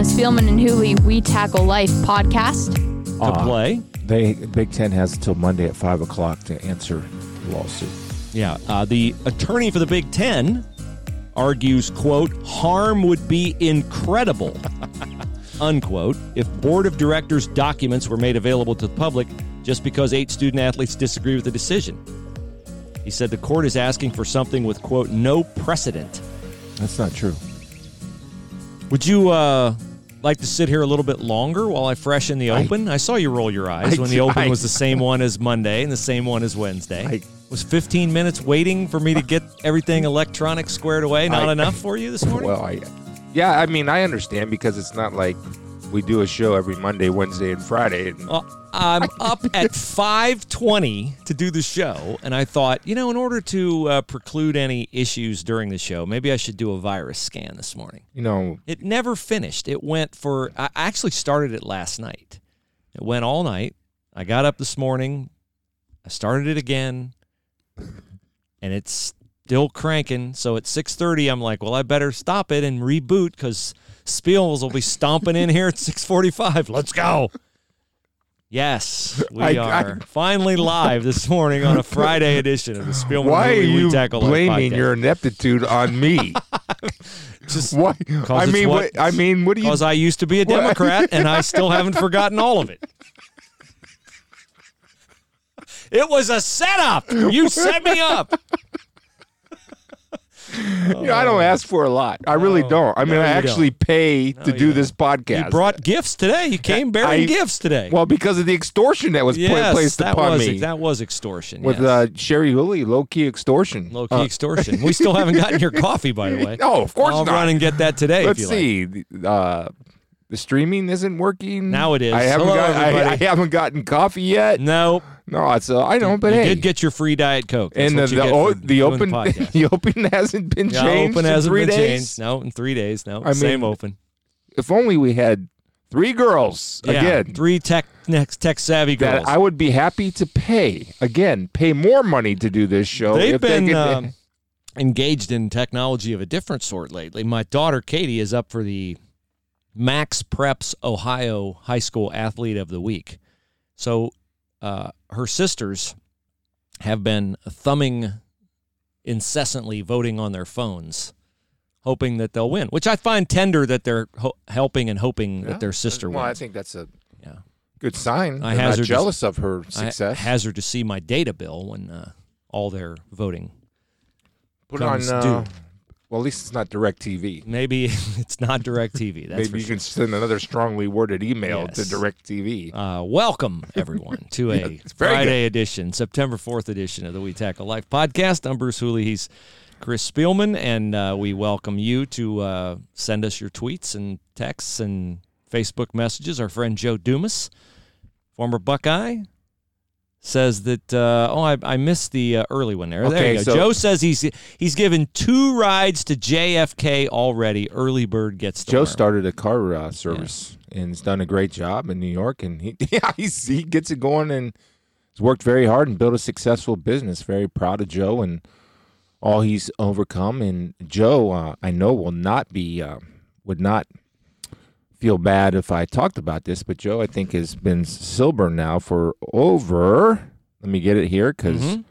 the Spielman and Hooley We Tackle Life podcast. to Uh, play. They Big Ten has until Monday at five o'clock to answer the lawsuit. Yeah, uh, the attorney for the Big Ten argues, "quote Harm would be incredible." unquote. If board of directors documents were made available to the public just because eight student athletes disagree with the decision. He said the court is asking for something with quote no precedent. That's not true. Would you uh, like to sit here a little bit longer while I freshen the open? I, saw you roll your eyes I when the open I- was the same one as Monday and the same one as Wednesday. I- was 15 minutes waiting for me to get everything electronic squared away not I- enough for you this morning? Well, I, yeah, I mean, I understand because it's not like we do a show every Monday, Wednesday, and Friday. And Well, I'm up at 5:20 to do the show, and I thought, you know, in order to uh, preclude any issues during the show, maybe I should do a virus scan this morning. you know, It never finished. It went for. I actually started it last night. It went all night. I got up this morning. I started it again, and it's still cranking. So at 6:30, I'm like, well, I better stop it and reboot because Spiels will be stomping in here at 6:45. Let's go. Yes, we I- I- are finally live this morning on a Friday edition of the Spielman why are Movie you Tackle blaming your ineptitude on me? Just Why? I mean, what- I mean, what do you? because I used to be a What? Democrat and I still haven't forgotten all of it. It was a setup. You set me up. You know, I don't ask for a lot. I really No. don't. I mean, No, I you actually pay to do this podcast. You brought gifts today. You came bearing I- gifts today. well because of the extortion that was pla- yes, placed that upon was me that was extortion. with yes. uh, Sherry Hooley, low key extortion. low key Uh, extortion. We still haven't gotten your coffee, by the way. No, of course I'll not. run and get that today. Let's if you like. see. Uh, the streaming isn't working. Now it is. I haven't Hello, got. I, I haven't gotten coffee yet. No, No, it's. Uh, I know, but you hey. did get your free diet coke. That's and the the, o- the open podcast. the open hasn't been Yeah, changed open hasn't three been days. changed. No, in three days. No, I same mean, open. If only we had three girls Yeah, again. three tech next tech savvy girls. That I would be happy to pay again, pay more money to do this show. They've if they been could- um, engaged in technology of a different sort lately. My daughter Katie is up for the MaxPreps Ohio High School Athlete of the Week. So uh, her sisters have been thumbing incessantly, voting on their phones, hoping that they'll win. Which I find tender that they're ho- helping and hoping Yeah. that their sister wins. Well, I think that's a Yeah. good sign. I hazard to- jealous of her I success. hazard to see my data bill when uh, all their voting. Put on. Uh, due. Well, at least it's not DirecTV. Maybe it's not DirecTV. That's Maybe you sure. can send another strongly worded email to Yes. DirecTV. Uh, welcome everyone to a very Friday edition, September fourth edition of the We Tackle Life podcast. I'm Bruce Hooley. He's Chris Spielman, and uh, we welcome you to uh, send us your tweets and texts and Facebook messages. Our friend Joe Dumas, former Buckeye, says that. Uh, oh, I, I missed the uh, early one there. there you go. so- Joe says he's he's given two rides to JFK already. Early bird gets the Joe worm. started a car uh, service and has done a great job in New York, and he yeah he's, he gets it going and has worked very hard and built a successful business. Very proud of Joe and all he's overcome. And Joe, uh, I know will not be uh, would not feel bad if I talked about this, but Joe I think has been sober now for over. Let me get it here because. Mhm.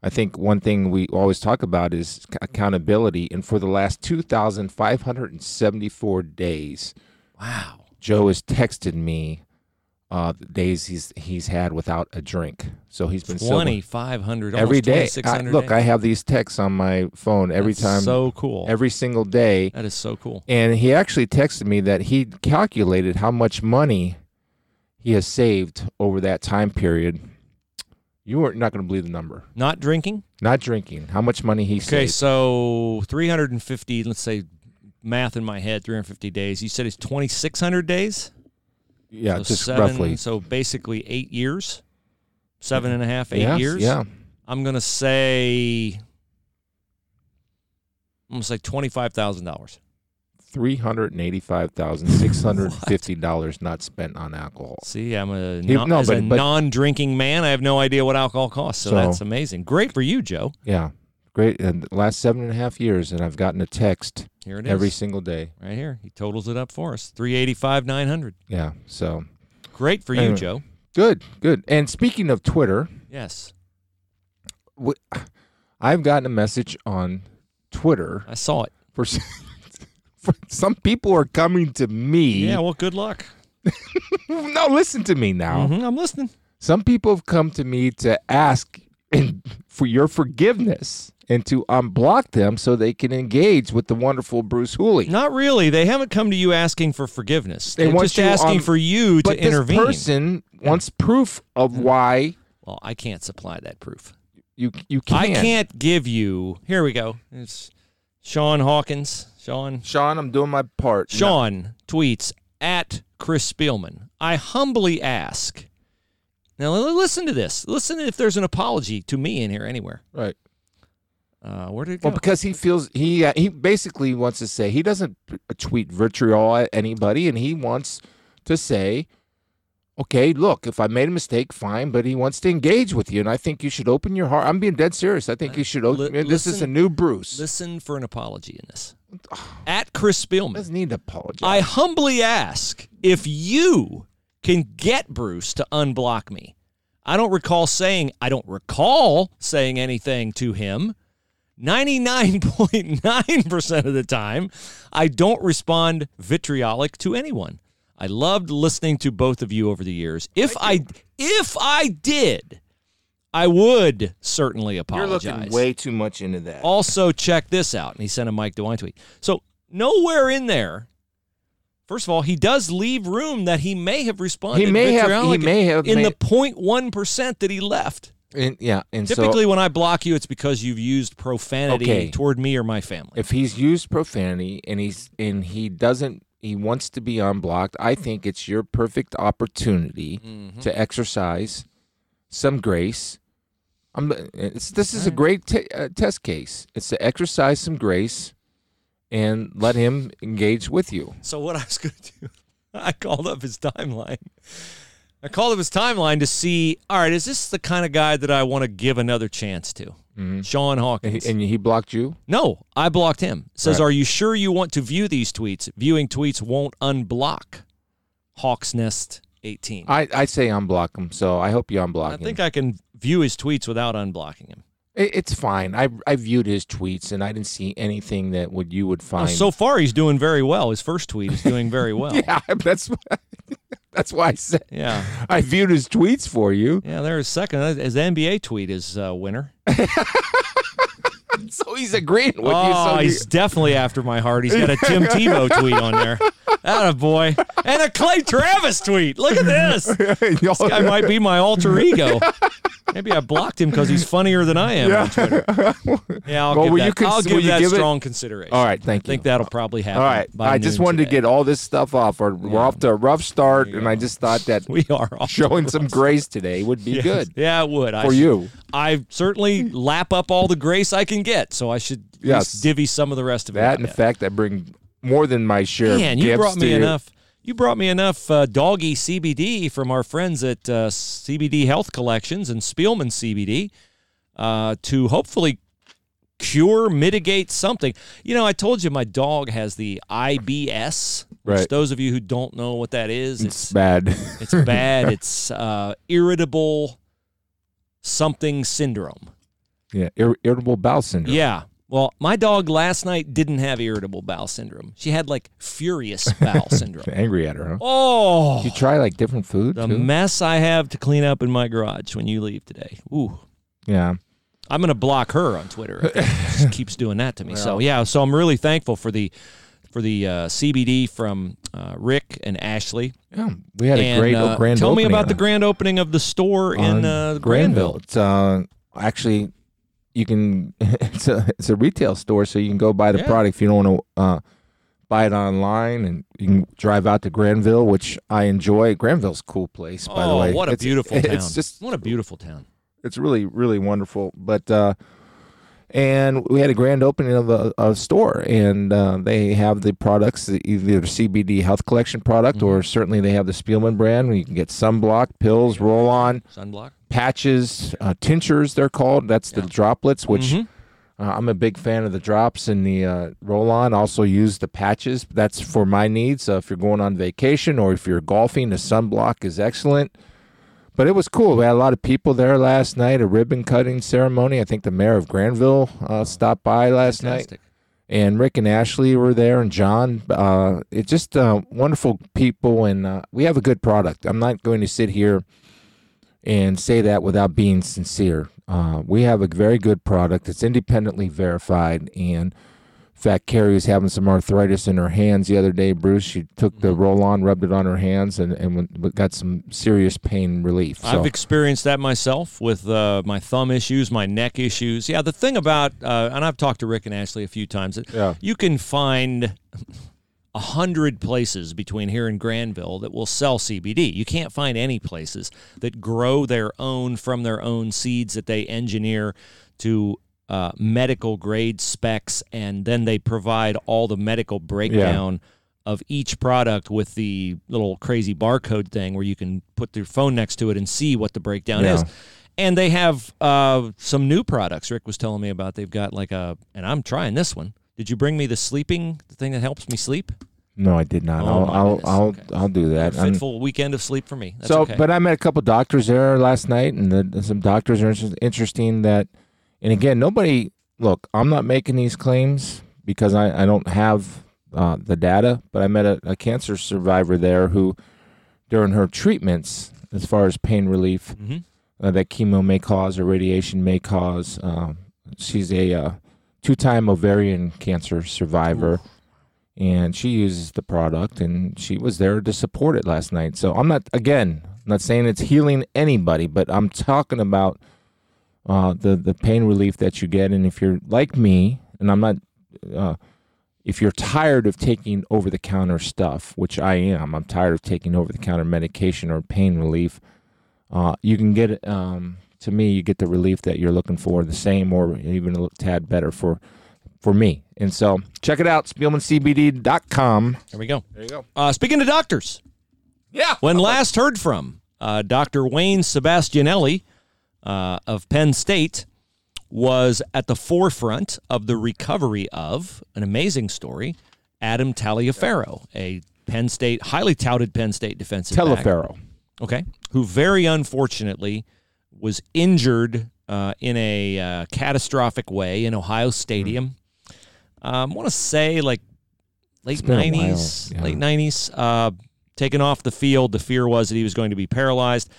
I think one thing we always talk about is c- accountability. And for the last 2,574 days, Wow. Joe has texted me uh, days he's he's had without a drink. So he's been twenty five hundred every day. I, look, I have these texts on my phone every time, So cool. every single day. that is so cool. And he actually texted me that he calculated how much money he has saved over that time period. You are not going to believe the number. Not drinking. Not drinking. How much money he Okay, saved? Okay, so three hundred and fifty. Let's say math in my head. Three hundred fifty days. You said it's twenty six hundred days. Yeah, so just seven, roughly. So basically eight years. Seven and a half, eight Yes, years. Yeah. I'm gonna say. I'm gonna say twenty five thousand dollars. Three hundred and eighty-five thousand six hundred fifty dollars not spent on alcohol. See, I'm a, He- non, no, as a but- non-drinking man. I have no idea what alcohol costs, so, So- that's amazing. Great for you, Joe. Yeah, great. And the last seven and a half years, and I've gotten a text Here it is. every single day. right here. He totals it up for us. 385 900. Yeah. So Great for you, Joe. good, good. And speaking of Twitter, Yes. I've gotten a message on Twitter I saw it. for, for some people are coming to me. Yeah, well, good luck. No, listen to me now. Mhm, I'm listening. Some people have come to me to ask in, for your forgiveness and to unblock them so they can engage with the wonderful Bruce Hooley. Not really. They haven't come to you asking for forgiveness. They They're just asking on- for you to intervene. this person wants proof of why well, I can't supply that proof. you you can't. I can't give you. Here we go. It's Sean Hawkins. Sean. Sean, I'm doing my part. Sean tweets at Chris Spielman. I humbly ask. Now listen to this. Listen if there's an apology to me in here anywhere. Right. Uh, where did it go? Well, because he feels he uh, he basically wants to say he doesn't tweet vitriol at anybody, and he wants to say, okay, look, if I made a mistake, fine, but he wants to engage with you, and I think you should open your heart. I'm being dead serious. I think you should. Open, Li- this is a new Bruce. listen for an apology in this. At Chris Spielman. doesn't need to apologize. I humbly ask if you can get Bruce to unblock me. I don't recall saying, I don't recall saying anything to him. 99.9% of the time, I don't respond vitriolic to anyone. I loved listening to both of you over the years. If I if I did, I would certainly apologize. You're looking way too much into that. Also, check this out. And he sent a Mike DeWine tweet. So, nowhere in there, first of all, he does leave room that he may have responded He may have- he may have in made- the 0.1% that he left. And, yeah, and Typically, so when I block you, it's because you've used profanity Okay. toward me or my family. if he's used profanity and he's and he doesn't he wants to be unblocked, I think it's your perfect opportunity Mm-hmm. to exercise some grace. I'm, it's, this is a great t- uh, test case. It's to exercise some grace and let him engage with you. So, what I was going to do, I called up his timeline. I called up his timeline to see, all right, is this the kind of guy that I want to give another chance to? Mm-hmm. Sean And Hawkins. he, and he blocked you. No, I blocked him. Says, Right. "Are you sure you want to view these tweets? Viewing tweets won't unblock." Hawks Nest 18. I, I, I say unblock him, so I hope you unblock him. I think I can view his tweets without unblocking him. It- it's fine. I I viewed his tweets and I didn't see anything that would you would Oh, find. so far, he's doing very well. His first tweet is doing very well. yeah, that's that's why I said yeah, I viewed his tweets for you. yeah. There's second. His NBA tweet is uh, winner. So he's agreeing with you. oh, So he's definitely after my heart. He's got a Tim Tebow tweet on there. That a boy, and a Clay Travis tweet. Look at this. you This guy might be my alter ego. Maybe I blocked him because he's funnier than I am on Twitter. Yeah, I'll Well, give that, you cons- I'll give you that give it- strong consideration. All right, thank you. I think that'll probably happen. All right. I just wanted to get all this stuff off. We're, we're off to a rough start, and I just thought that We are showing some grace today would be Yes. good Yeah, it would. I for should- you. I certainly lap up all the grace I can get, so I should Yes. divvy some of the rest of it. That the fact I bring more than my share Man, you brought me enough. You brought me enough uh, doggy CBD from our friends at uh, CBD Health Collections and Spielman CBD uh, to hopefully cure, mitigate something. You know, I told you my dog has the IBS. Which Right. those of you who don't know what that is, It's it's bad. it's bad. it's uh, irritable something syndrome. yeah, ir- irritable bowel syndrome. Yeah. Well, my dog last night didn't have irritable bowel syndrome. She had like furious bowel syndrome. Angry at her, huh? Oh, You try like different food the too? mess I have to clean up in my garage when you leave today. Ooh. yeah. I'm going to block her on Twitter she keeps doing that to me. So, yeah, so I'm really thankful for the for the uh, CBD from uh, Rick and Ashley. Yeah. We had a great uh, grand Tell me about the grand opening of the store in uh, Granville. It's uh, actually you can it's a it's a retail store, so you can go buy the Yeah. product if you don't want to uh, buy it online, and you can drive out to Granville, which I enjoy. Granville's a cool place, by the oh, way. what a It's- beautiful town. It's just what a beautiful town. it's really really wonderful. But uh, and we had a grand opening of a, a store, and uh, they have the products, either CBD Health Collection product, or certainly they have the Spielman brand. Where you can get sunblock pills, roll on Sunblock. patches, uh, tinctures. They're called. That's the droplets, which Mhm. Uh, I'm a big fan of the drops and the uh, roll on. Also use the patches. That's for my needs. Uh, if you're going on vacation or if you're golfing, the sunblock is excellent. But it was cool. We had a lot of people there last night. A ribbon cutting ceremony. I think the mayor of Granville uh, stopped by last night and Rick and Ashley were there, and John. Uh, it's just uh, wonderful people, and uh, we have a good product. I'm not going to sit here and say that without being sincere. Uh, we have a very good product. It's independently verified, and fact, Carrie was having some arthritis in her hands the other day. Bruce, she took the roll on, rubbed it on her hands, and and got some serious pain relief. So I've experienced that myself with uh, my thumb issues, my neck issues. Yeah, the thing about, uh, and I've talked to Rick and Ashley a few times, Yeah. you can find a hundred places between here and Granville that will sell CBD. You can't find any places that grow their own from their own seeds that they engineer to uh, medical grade specs, and then they provide all the medical breakdown of each product with the little crazy barcode thing where you can put your phone next to it and see what the breakdown Yeah. is. And they have uh, some new products. Rick was telling me about. They've got like a, and I'm trying this one. Did you bring me the sleeping the thing that helps me sleep? no, I did not. Oh, I'll I'll. I'll, Okay. I'll do that. A I'm- fitful weekend of sleep for me. That's so, okay. but I met a couple doctors there last night, and the, some doctors are interesting. That, and again, nobody. Look, I'm not making these claims because I, I don't have uh, the data. But I met a, a cancer survivor there who, during her treatments, as far as pain relief, Mhm. uh, that chemo may cause or radiation may cause. Uh, she's a uh, two-time ovarian cancer survivor, and she uses the product, and she was there to support it last night. So I'm not again I'm not saying it's healing anybody, but I'm talking about uh, the the pain relief that you get, and if you're like me, and I'm not. Uh, if you're tired of taking over the counter stuff, which I am, I'm tired of taking over the counter medication or pain relief uh, you can get it. Um, to me, you get the relief that you're looking for, the same or even a tad better for for me. And so, check it out, SpielmanCBD.com. there we go. There you go. Uh, speaking to doctors, Yeah. when last heard from, uh, Dr. Wayne Sebastianelli uh, of Penn State was at the forefront of the recovery of an amazing story. Adam Taliaferro, a Penn State, highly touted Penn State defensive back. Okay. Who very unfortunately was injured uh, in a uh, catastrophic way in Ohio Stadium. Um, I want to say like late It's been a while, nineties, yeah. late nineties. Uh, taken off the field. The fear was that he was going to be paralyzed.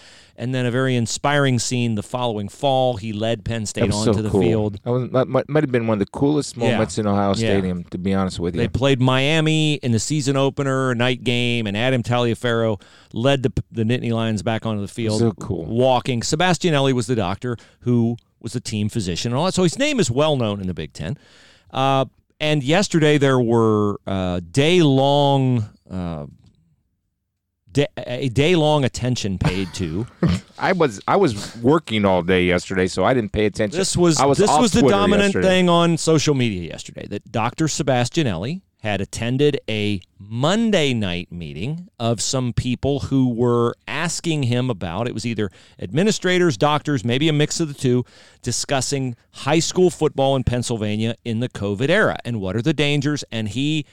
And then a very inspiring scene the following fall. He led Penn State onto so the cool. field. That was, that might, might have been one of the coolest Yeah. moments in Ohio Yeah. Stadium, to be honest with you. They played Miami in the season opener night game, and Adam Taliaferro led the, the Nittany Lions back onto the field. So cool. Walking. Sebastianelli was the doctor who was the team physician and all that. So his name is well known in the Big Ten. Uh, and yesterday there were uh, day long. Uh, da- a day long attention paid to I was I was working all day yesterday, so I didn't pay attention. this was, was this was the dominant yesterday. thing on social media yesterday that Dr. Sebastianelli had attended a Monday night meeting of some people who were asking him about it was either administrators, doctors, maybe a mix of the two, discussing high school football in Pennsylvania in the COVID era and what are the dangers. And he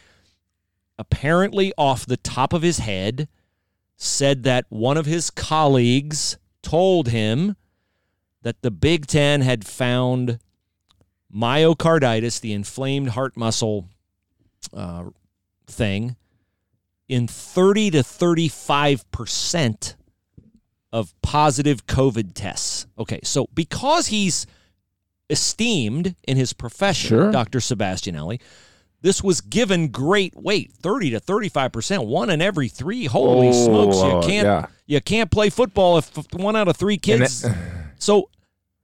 apparently, off the top of his head, said that one of his colleagues told him that the Big Ten had found myocarditis, the inflamed heart muscle uh, thing, in 30 to 35 percent of positive COVID tests. Okay, so because he's esteemed in his profession, Sure. Dr. Sebastianelli, this was given great weight 30 to 35 percent one in every three holy Oh, smokes you can't yeah. you can't play football if one out of three kids it- so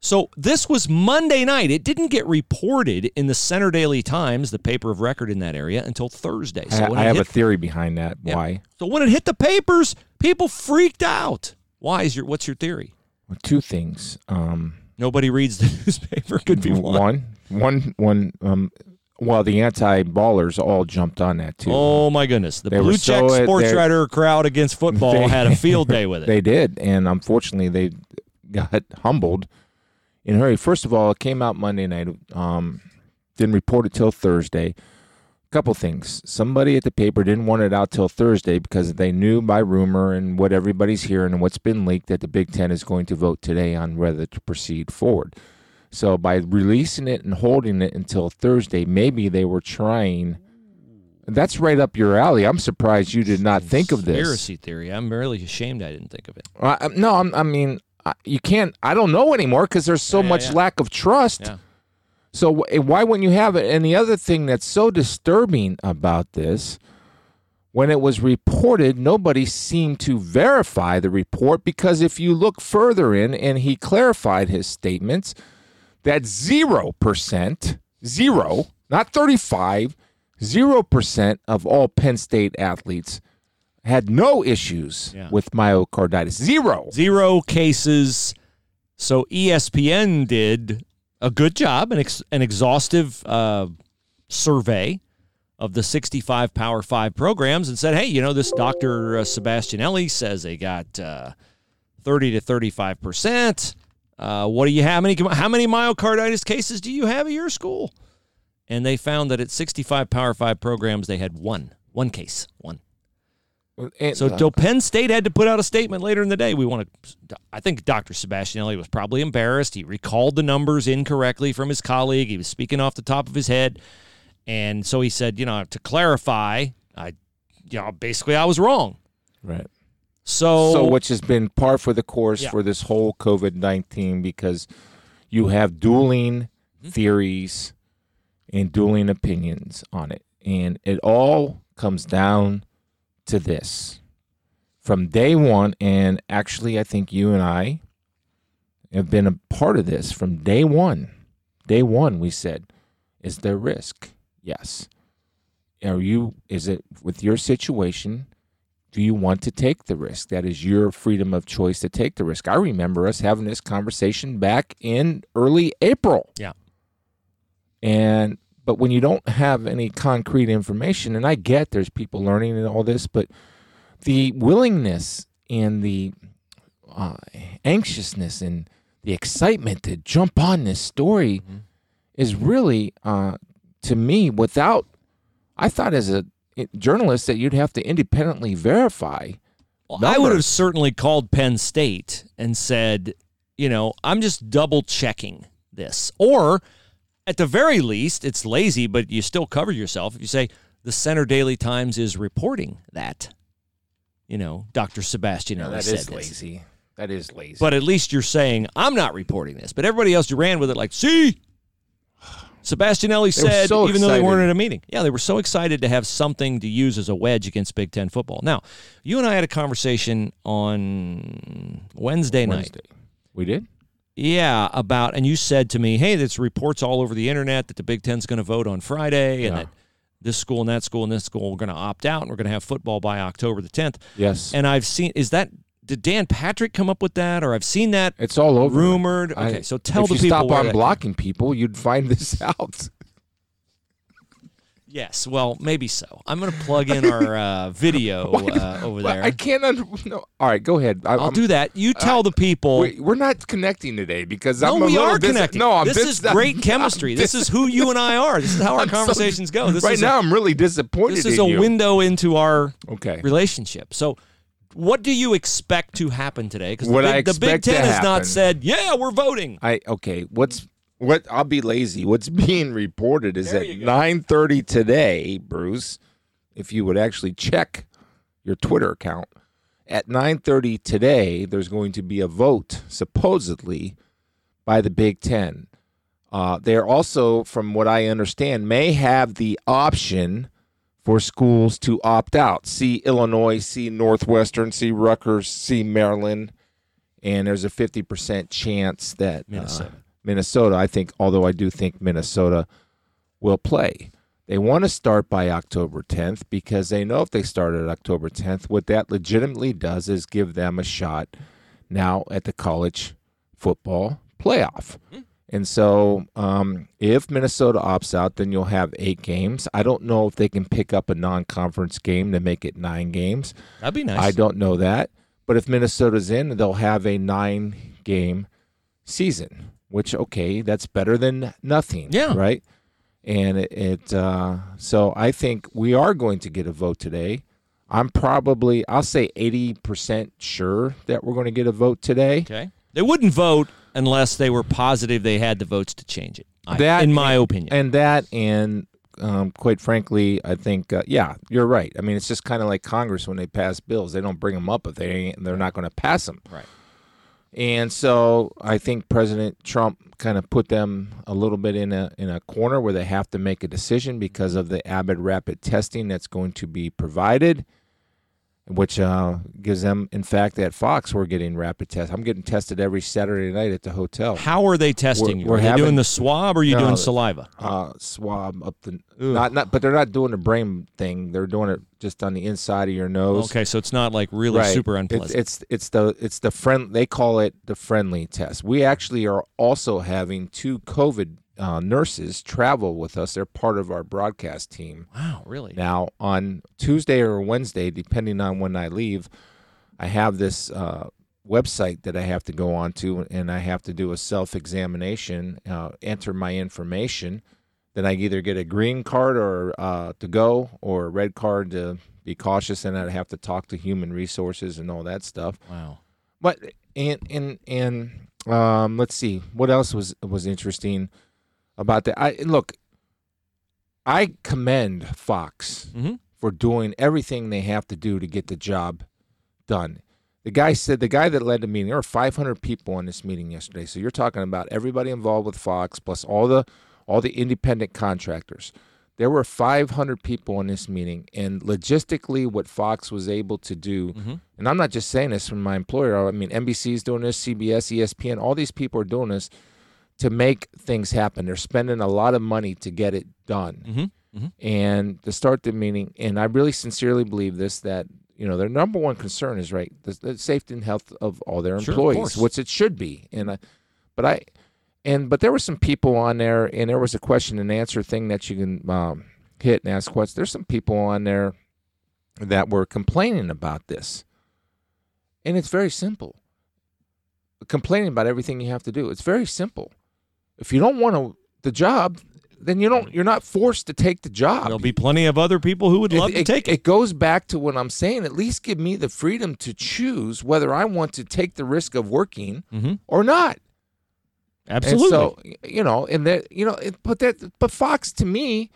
so this was Monday night. It didn't get reported in the Center Daily Times, the paper of record in that area, until Thursday. So I, when I have a theory behind that. Yeah. Why? so when it hit the papers, people freaked out. Why is your what's your theory? Well, two things. Um, Nobody reads the newspaper. Could be one. one, one, one. Um, well, the anti-ballers all jumped on that too. Oh my goodness! The They blue check so- uh, sports writer crowd against football They- had a field day with it. They did, and unfortunately, they got humbled in a hurry. First of all, it came out Monday night. Um, didn't report it till Thursday. Couple things. Somebody at the paper didn't want it out till Thursday because they knew by rumor and what everybody's hearing and what's been leaked that the Big Ten is going to vote today on whether to proceed forward. So by releasing it and holding it until Thursday, maybe they were trying. That's right up your alley. I'm surprised you did not think of this. Conspiracy theory. I'm really ashamed I didn't think of it. Uh, no, I'm, I mean, you can't. I don't know anymore because there's so Yeah, much yeah. lack of trust. Yeah. So why wouldn't you have it? And the other thing that's so disturbing about this, when it was reported, nobody seemed to verify the report because if you look further in, and he clarified his statements, that zero percent, zero, not thirty-five, zero percent of all Penn State athletes had no issues Yeah. with myocarditis. Zero. Zero cases. So ESPN did a good job, an, ex- an exhaustive uh, survey of the 65 Power 5 programs and said, hey, you know, this Dr. Uh, Sebastianelli says they got uh, 30 to 35%. Uh, what do you have? How many, how many myocarditis cases do you have at your school? And they found that at 65 Power 5 programs, they had one, one case, one. And- So till Penn State had to put out a statement later in the day. We want to. I think Dr. Sebastianelli was probably embarrassed. He recalled the numbers incorrectly from his colleague. He was speaking off the top of his head, and so he said, you know, to clarify, I, you know, basically I was wrong. right. So, so which has been par for the course Yeah. for this whole COVID nineteen because you have dueling Mm-hmm. theories and dueling opinions on it, and it all comes down to this from day one. And actually, I think you and I have been a part of this from day one. Day one, we said, "Is there risk?" Yes. Are you? Is it with your situation? Do you want to take the risk? That is your freedom of choice to take the risk. I remember us having this conversation back in early April. Yeah. And but when you don't have any concrete information, and I get there's people learning and all this, but the willingness and the uh, anxiousness and the excitement to jump on this story is really, uh, to me, without. I thought as a journalist that you'd have to independently verify. Well, I would have certainly called Penn State and said, you know, I'm just double checking this. Or at the very least, it's lazy, but you still cover yourself if you say the Center Daily Times is reporting that. You know, Dr. Sebastian No, that said is this. lazy. That is lazy. But at least you're saying I'm not reporting this. But everybody else you ran with it like, see, Sebastianelli said, so even though they weren't at a meeting. Yeah, they were so excited to have something to use as a wedge against Big Ten football. Now, you and I had a conversation on Wednesday, night. We did. Yeah, about, and you said to me, hey, there's reports all over the internet that the Big Ten's going to vote on Friday and Yeah. that this school and that school and this school are going to opt out and we're going to have football by October the 10th. Yes. And I've seen, is that, did Dan Patrick come up with that? Or I've seen that it's all over. rumored. I- Okay, so tell the people. if you stop on blocking people, you'd find this out. Yes, well, maybe so. I'm going to plug in our uh, video uh, over there. I can't. Un- no. All right, go ahead. I, I'll I'm- do that. You tell the people. We, we're not connecting today because no, I'm a we little are dis- connecting. No, I'm this dis- is great I'm- chemistry. I'm this is who you and I are. This is how our I'm so- conversations go. This right now, I'm really disappointed. this is a you. window into our Okay. relationship. So, what do you expect to happen today? Because the, Big- the Big Ten has not said, "Yeah, we're voting." I okay. What's what? I'll be lazy. What's being reported is There at nine thirty today, Bruce. If you would actually check your Twitter account at nine thirty today, there's going to be a vote supposedly by the Big Ten. Uh, they're also, from what I understand, may have the option for schools to opt out. See Illinois, see Northwestern, see Rutgers, see Maryland, and there's a 50% chance that uh, Minnesota. Minnesota, I think, although I do think Minnesota will play. They want to start by October 10th because they know if they start at October 10th, what that legitimately does is give them a shot now at the college football playoff. And so, um, if Minnesota opts out, then you'll have eight games. I don't know if they can pick up a non-conference game to make it nine games. That'd be nice. I don't know that. But if Minnesota's in, they'll have a nine-game season, which okay, that's better than nothing. Yeah. Right. and it, it uh, so I think we are going to get a vote today. I'm probably I'll say 80% sure that we're going to get a vote today. Okay. They wouldn't vote unless they were positive they had the votes to change it. I- That in my and- opinion. And that, and um, quite frankly, I think, uh, yeah, you're right. I mean, it's just kind of like Congress when they pass bills; they don't bring them up if they ain't, they're not going to pass them. Right. And so I think President Trump kind of put them a little bit in a in a corner where they have to make a decision because of the Abbott rapid testing that's going to be provided, which uh, gives them, in fact, at Fox we're getting rapid tests. I'm getting tested every Saturday night at the hotel. How are they testing We're- you? we're are they having- doing the swab or are you No, doing saliva? uh, swab up the not not, but they're not doing the brain thing. They're doing it just on the inside of your nose. Okay, so it's not like really Right. super It's, unpleasant. it's it's the it's the friend they call it the friendly test. We actually are also having two COVID uh, nurses travel with us. They're part of our broadcast team. wow, really? Now on Tuesday or Wednesday, depending on when I leave, I have this uh, website that I have to go on to, and I have to do a self examination, uh, enter my information. Then I either get a green card or uh, to go, or a red card to be cautious, and I'd have to talk to human resources and all that stuff. Wow. But and and and um, let's see what else was was interesting about that. I look, I commend Fox Mhm. for doing everything they have to do to get the job done. The guy said the guy that led the meeting. There were 500 people in this meeting yesterday. So you're talking about everybody involved with Fox plus all the all the independent contractors. There were 500 people in this meeting, and logistically, what Fox was able to do, and I'm not just saying this from my employer. I mean, NBC's doing this, CBS, ESPN, all these people are doing this to make things happen. They're spending a lot of money to get it done, Mm-hmm. and to start the meeting. And I really sincerely believe this that you know their number one concern is right the, the safety and health of all their employees, course. which it should be. And I, but I, and but there were some people on there, and there was a question and answer thing that you can um, hit and ask questions. There's some people on there that were complaining about this, and it's very simple. Complaining about everything you have to do. It's very simple. If you don't want to, the job, then you don't. You're not forced to take the job. There'll be plenty of other people who would It- love to it, take it. It goes back to what I'm saying. At least give me the freedom to choose whether I want to take the risk of working Mhm. or not. Absolutely. And so you know, and that you know, it, but that but Fox to me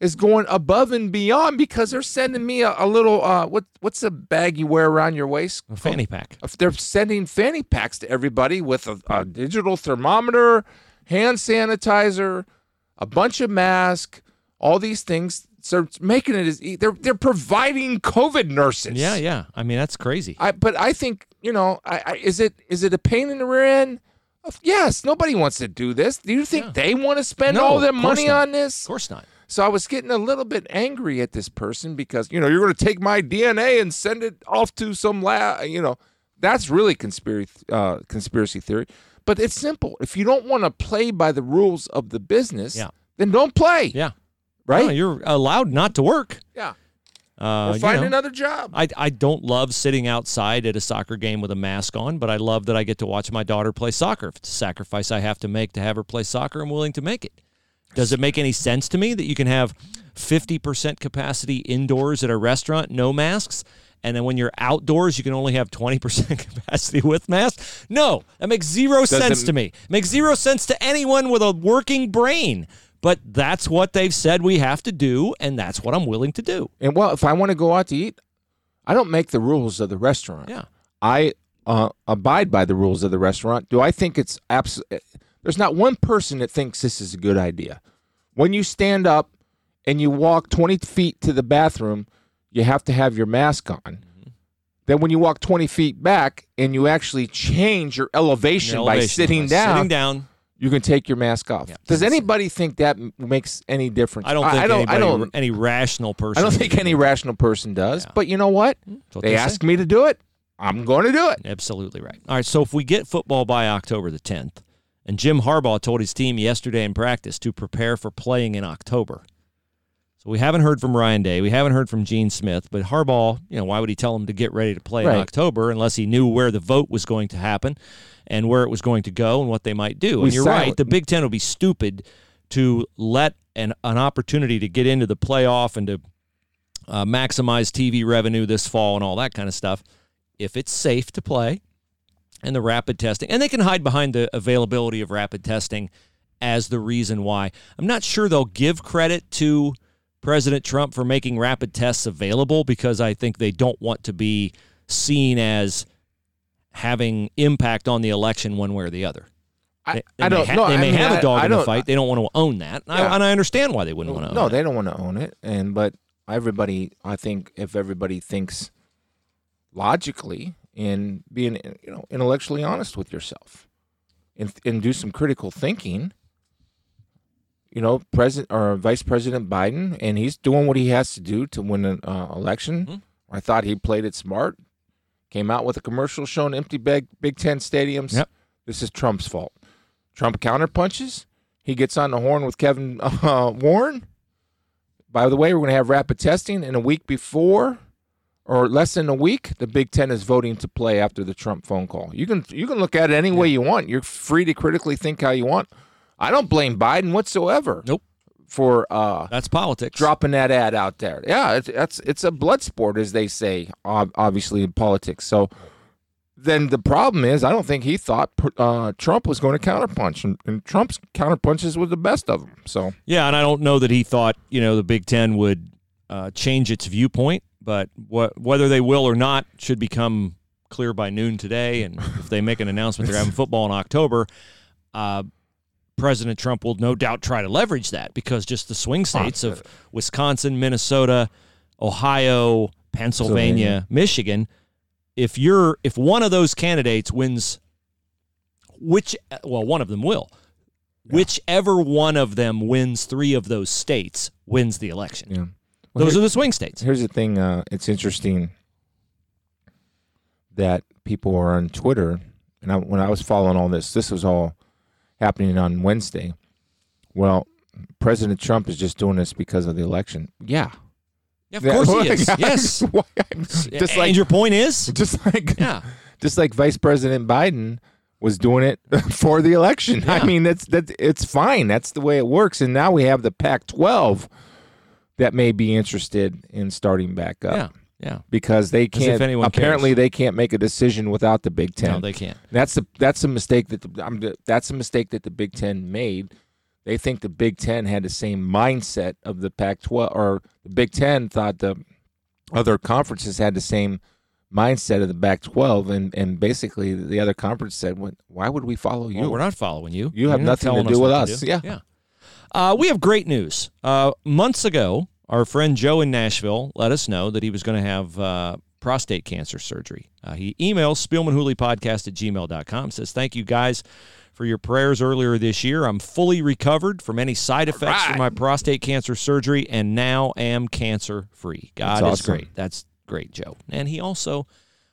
is going above and beyond because they're sending me a, a little uh what what's the bag you wear around your waist? a fanny pack. If they're sending fanny packs to everybody with a, a digital thermometer, hand sanitizer, a bunch of masks, all these things. So making it as e- they're they're providing COVID nurses. Yeah, yeah. I mean, that's crazy. I but I think you know, I, I is it is it a pain in the rear end? Yes, nobody wants to do this. Do you think Yeah. they want to spend No, all their money not. on this? Of course not. So I was getting a little bit angry at this person because you know you're going to take my DNA and send it off to some lab. You know that's really conspiracy uh, conspiracy theory. But it's simple. If you don't want to play by the rules of the business, Yeah. then don't play. Yeah. Right? No, you're allowed not to work. yeah. Uh, Or you find know. another job. I, I don't love sitting outside at a soccer game with a mask on, but I love that I get to watch my daughter play soccer. If it's a sacrifice I have to make to have her play soccer, I'm willing to make it. Does it make any sense to me that you can have 50% capacity indoors at a restaurant, no masks, and then when you're outdoors, you can only have 20% capacity with masks? No, that makes zero sense to me. It makes zero sense to anyone with a working brain. But that's what they've said we have to do, and that's what I'm willing to do. And well, if I want to go out to eat, I don't make the rules of the restaurant. Yeah. I uh, abide by the rules of the restaurant. Do I think it's absolutely? There's not one person that thinks this is a good idea. When you stand up and you walk 20 feet to the bathroom, you have to have your mask on. Mm-hmm. Then when you walk 20 feet back and you actually change your elevation, by Elevation, sitting by down, Sitting down. you can take your mask off. Yeah. Does anybody think that makes any difference? I don't think I don't. anybody, I don't. any rational person. I don't think any rational person does. But you know what? What They they asked me to do it. I'm going to do it. Absolutely right. All right. So if we get football by October the 10th, and Jim Harbaugh told his team yesterday in practice to prepare for playing in October. So we haven't heard from Ryan Day. We haven't heard from Gene Smith. But Harbaugh, you know, why would he tell them to get ready to play Right. in October unless he knew where the vote was going to happen and where it was going to go and what they might do? We and you're silent- right. The Big Ten would be stupid to let an an opportunity to get into the playoff and to uh, maximize TV revenue this fall and all that kind of stuff. If it's safe to play, and the rapid testing, and they can hide behind the availability of rapid testing as the reason why. I'm not sure they'll give credit to President Trump for making rapid tests available because I think they don't want to be seen as having impact on the election one way or the other. I, They, they I may don't ha- know. They I may mean, have I- a dog I in the fight. They don't want to own that, and, Yeah. I, and I understand why they wouldn't want to own no, they don't want to own it. And but everybody, I think, if everybody thinks logically and being you know intellectually honest with yourself, and and do some critical thinking. You know, President or Vice President Biden, and he's doing what he has to do to win an uh, election. Mhm. I thought he played it smart. Came out with a commercial showing empty Big, Big Ten stadiums. Yep. This is Trump's fault. Trump counterpunches. He gets on the horn with Kevin uh, Warren. By the way, we're going to have rapid testing, in a week before, or less than a week, the Big Ten is voting to play after the Trump phone call. You can you can look at it any way you want. You're free to critically think how you want. I don't blame Biden whatsoever. Nope. For uh, That's politics. dropping that ad out there. Yeah, it's it's, it's a blood sport, as they say, obviously in politics. So then the problem is, I don't think he thought uh, Trump was going to counterpunch, and, and Trump's counterpunches were the best of them. So Yeah, and I don't know that he thought you know the Big Ten would uh, change its viewpoint, but what, whether they will or not should become clear by noon today. And if they make an announcement they're having football in October, uh, President Trump will no doubt try to leverage that because just the swing states of Wisconsin, Minnesota, Ohio, Pennsylvania, Michigan. If you're if one of those candidates wins, which well one of them will, whichever one of them wins three of those states wins the election. yeah, Well, Those are the swing states. Here's the thing. Uh, it's interesting that people are on Twitter, and I, when I was following all this, this was all happening on Wednesday. Well, President Trump is just doing this because of the election. Yeah, Yeah, of course he is. Yes. Just and like your point is, just like yeah, just like Vice President Biden was doing it for the election. Yeah. I mean, that's that it's fine. That's the way it works. And now we have the Pac-12 that may be interested in starting back up yeah, yeah. because they can't. apparently, cares. they can't make a decision without the Big Ten. No, they can't. That's the that's a mistake that the, I'm, that's a mistake that the Big Ten made. They think the Big Ten had the same mindset of the Pac-12, or the Big Ten thought the other conferences had the same mindset of the Pac-12, and and basically the other conference said, "What? Why would we follow you? Well, we're not following you. You have You're not nothing to do with us. do. Yeah. yeah. Uh, we have great news. Uh, months ago, our friend Joe in Nashville let us know that he was going to have uh, prostate cancer surgery. Uh, he emails spielmanhooleypodcast at gmail.com, says, Thank you guys for your prayers earlier this year. I'm fully recovered from any side effects from my prostate cancer surgery and now am cancer free. God That's is awesome. great. That's great, Joe. And he also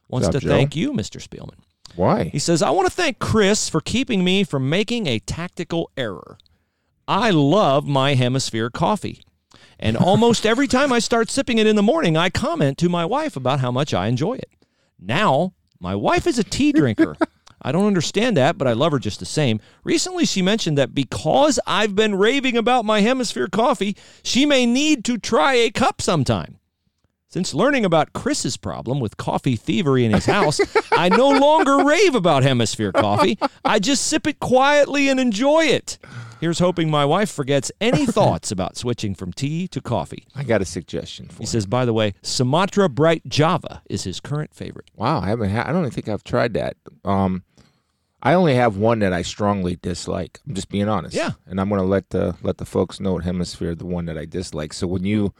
wants What's to Joe? thank you, Mr. Spielman. Why? He says, I want to thank Chris for keeping me from making a tactical error. I love my hemisphere coffee. And almost every time I start sipping it in the morning, I comment to my wife about how much I enjoy it. Now, my wife is a tea drinker. I don't understand that, but I love her just the same. Recently, she mentioned that because I've been raving about my hemisphere coffee, she may need to try a cup sometime. Since learning about Chris's problem with coffee thievery in his house, I no longer rave about hemisphere coffee. I just sip it quietly and enjoy it. Here's hoping my wife forgets any thoughts about switching from tea to coffee. I got a suggestion for you. He you. says, by the way, Sumatra Bright Java is his current favorite. Wow, I haven't. Ha- I don't even think I've tried that. Um, I only have one that I strongly dislike. I'm just being honest. Yeah. and I'm going to let the let the folks know at Hemisphere the one that I dislike. So when you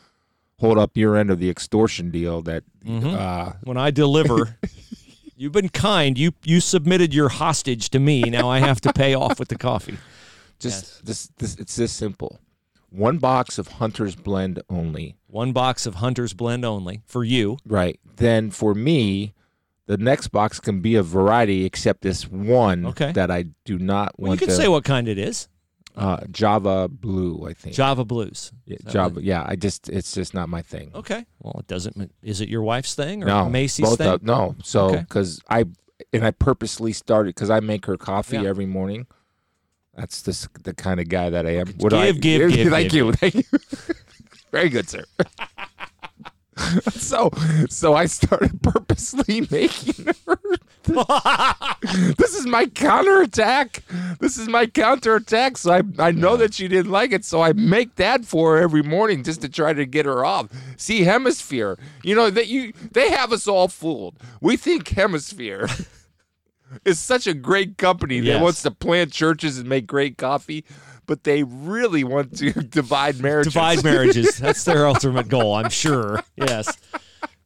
hold up your end of the extortion deal, that Mm-hmm. uh, When I deliver, you've been kind. You you submitted your hostage to me. Now I have to pay off with the coffee. Just this, this it's this simple. One box of Hunter's Blend only. One box of Hunter's Blend only for you. Right. Then for me, the next box can be a variety, except this one Okay. that I do not Well, you can to. say what kind it is. uh, Java Blue, I think. Java Blues. Yeah, Java. what- Yeah, I just it's just not my thing. Okay. Well, it doesn't. Is it your wife's thing or no, Macy's both thing? Of, no, so Okay. because I and I purposely started because I make her coffee Yeah. every morning. That's the the kind of guy that I am. Give, I, give, give, Thank give, you. Thank you. Very good, sir. so, so I started purposely making her. this is my counterattack. This is my counterattack. So I, I know that she didn't like it. So I make that for her every morning just to try to get her off. See, Hemisphere. You know that you they have us all fooled. We think Hemisphere is such a great company that Yes. wants to plant churches and make great coffee, but they really want to divide marriages. Divide marriages. That's their ultimate goal, I'm sure. Yes.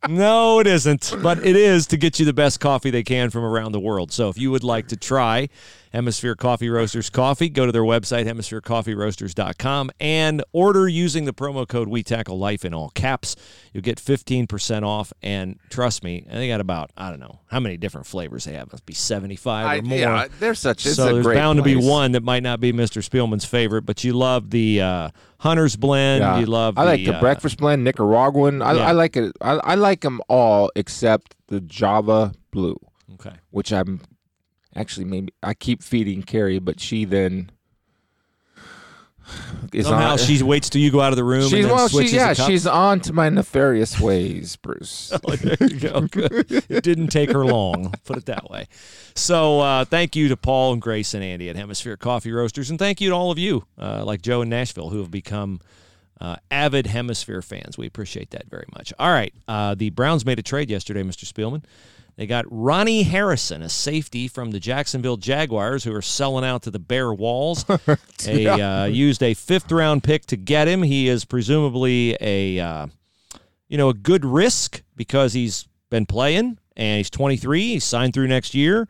No, it isn't, but it is to get you the best coffee they can from around the world. So if you would like to try Hemisphere Coffee Roasters coffee, go to their website, hemispherecoffeeroasters.com, and order using the promo code We Tackle Life in all caps. You'll get 15% off. And trust me, they got about, I don't know, how many different flavors they have. Must be 75 or more. yeah, they're such. So there's bound to be one that might not be Mr. Spielman's favorite, but you love the uh, Hunter's Blend. Yeah. You love I like the, the uh, breakfast blend, Nicaraguan. I, Yeah. I like it. I, I like them all except the Java Blue, Okay. which I'm actually maybe I keep feeding Carrie, but she then is Somehow on. she waits till you go out of the room she's well, she, yeah, she's on to my nefarious ways, Bruce. Oh, there you go. Good. It didn't take her long. Put it that way. So uh, thank you to Paul and Grace and Andy at Hemisphere Coffee Roasters, and thank you to all of you, uh, like Joe in Nashville, who have become uh, avid Hemisphere fans. We appreciate that very much. All right, uh, the Browns made a trade yesterday, Mr. Spielman. They got Ronnie Harrison, a safety from the Jacksonville Jaguars, who are selling out to the bare walls. They uh, used a fifth round pick to get him. He is presumably a uh, you know a good risk because he's been playing and he's 23. He's signed through next year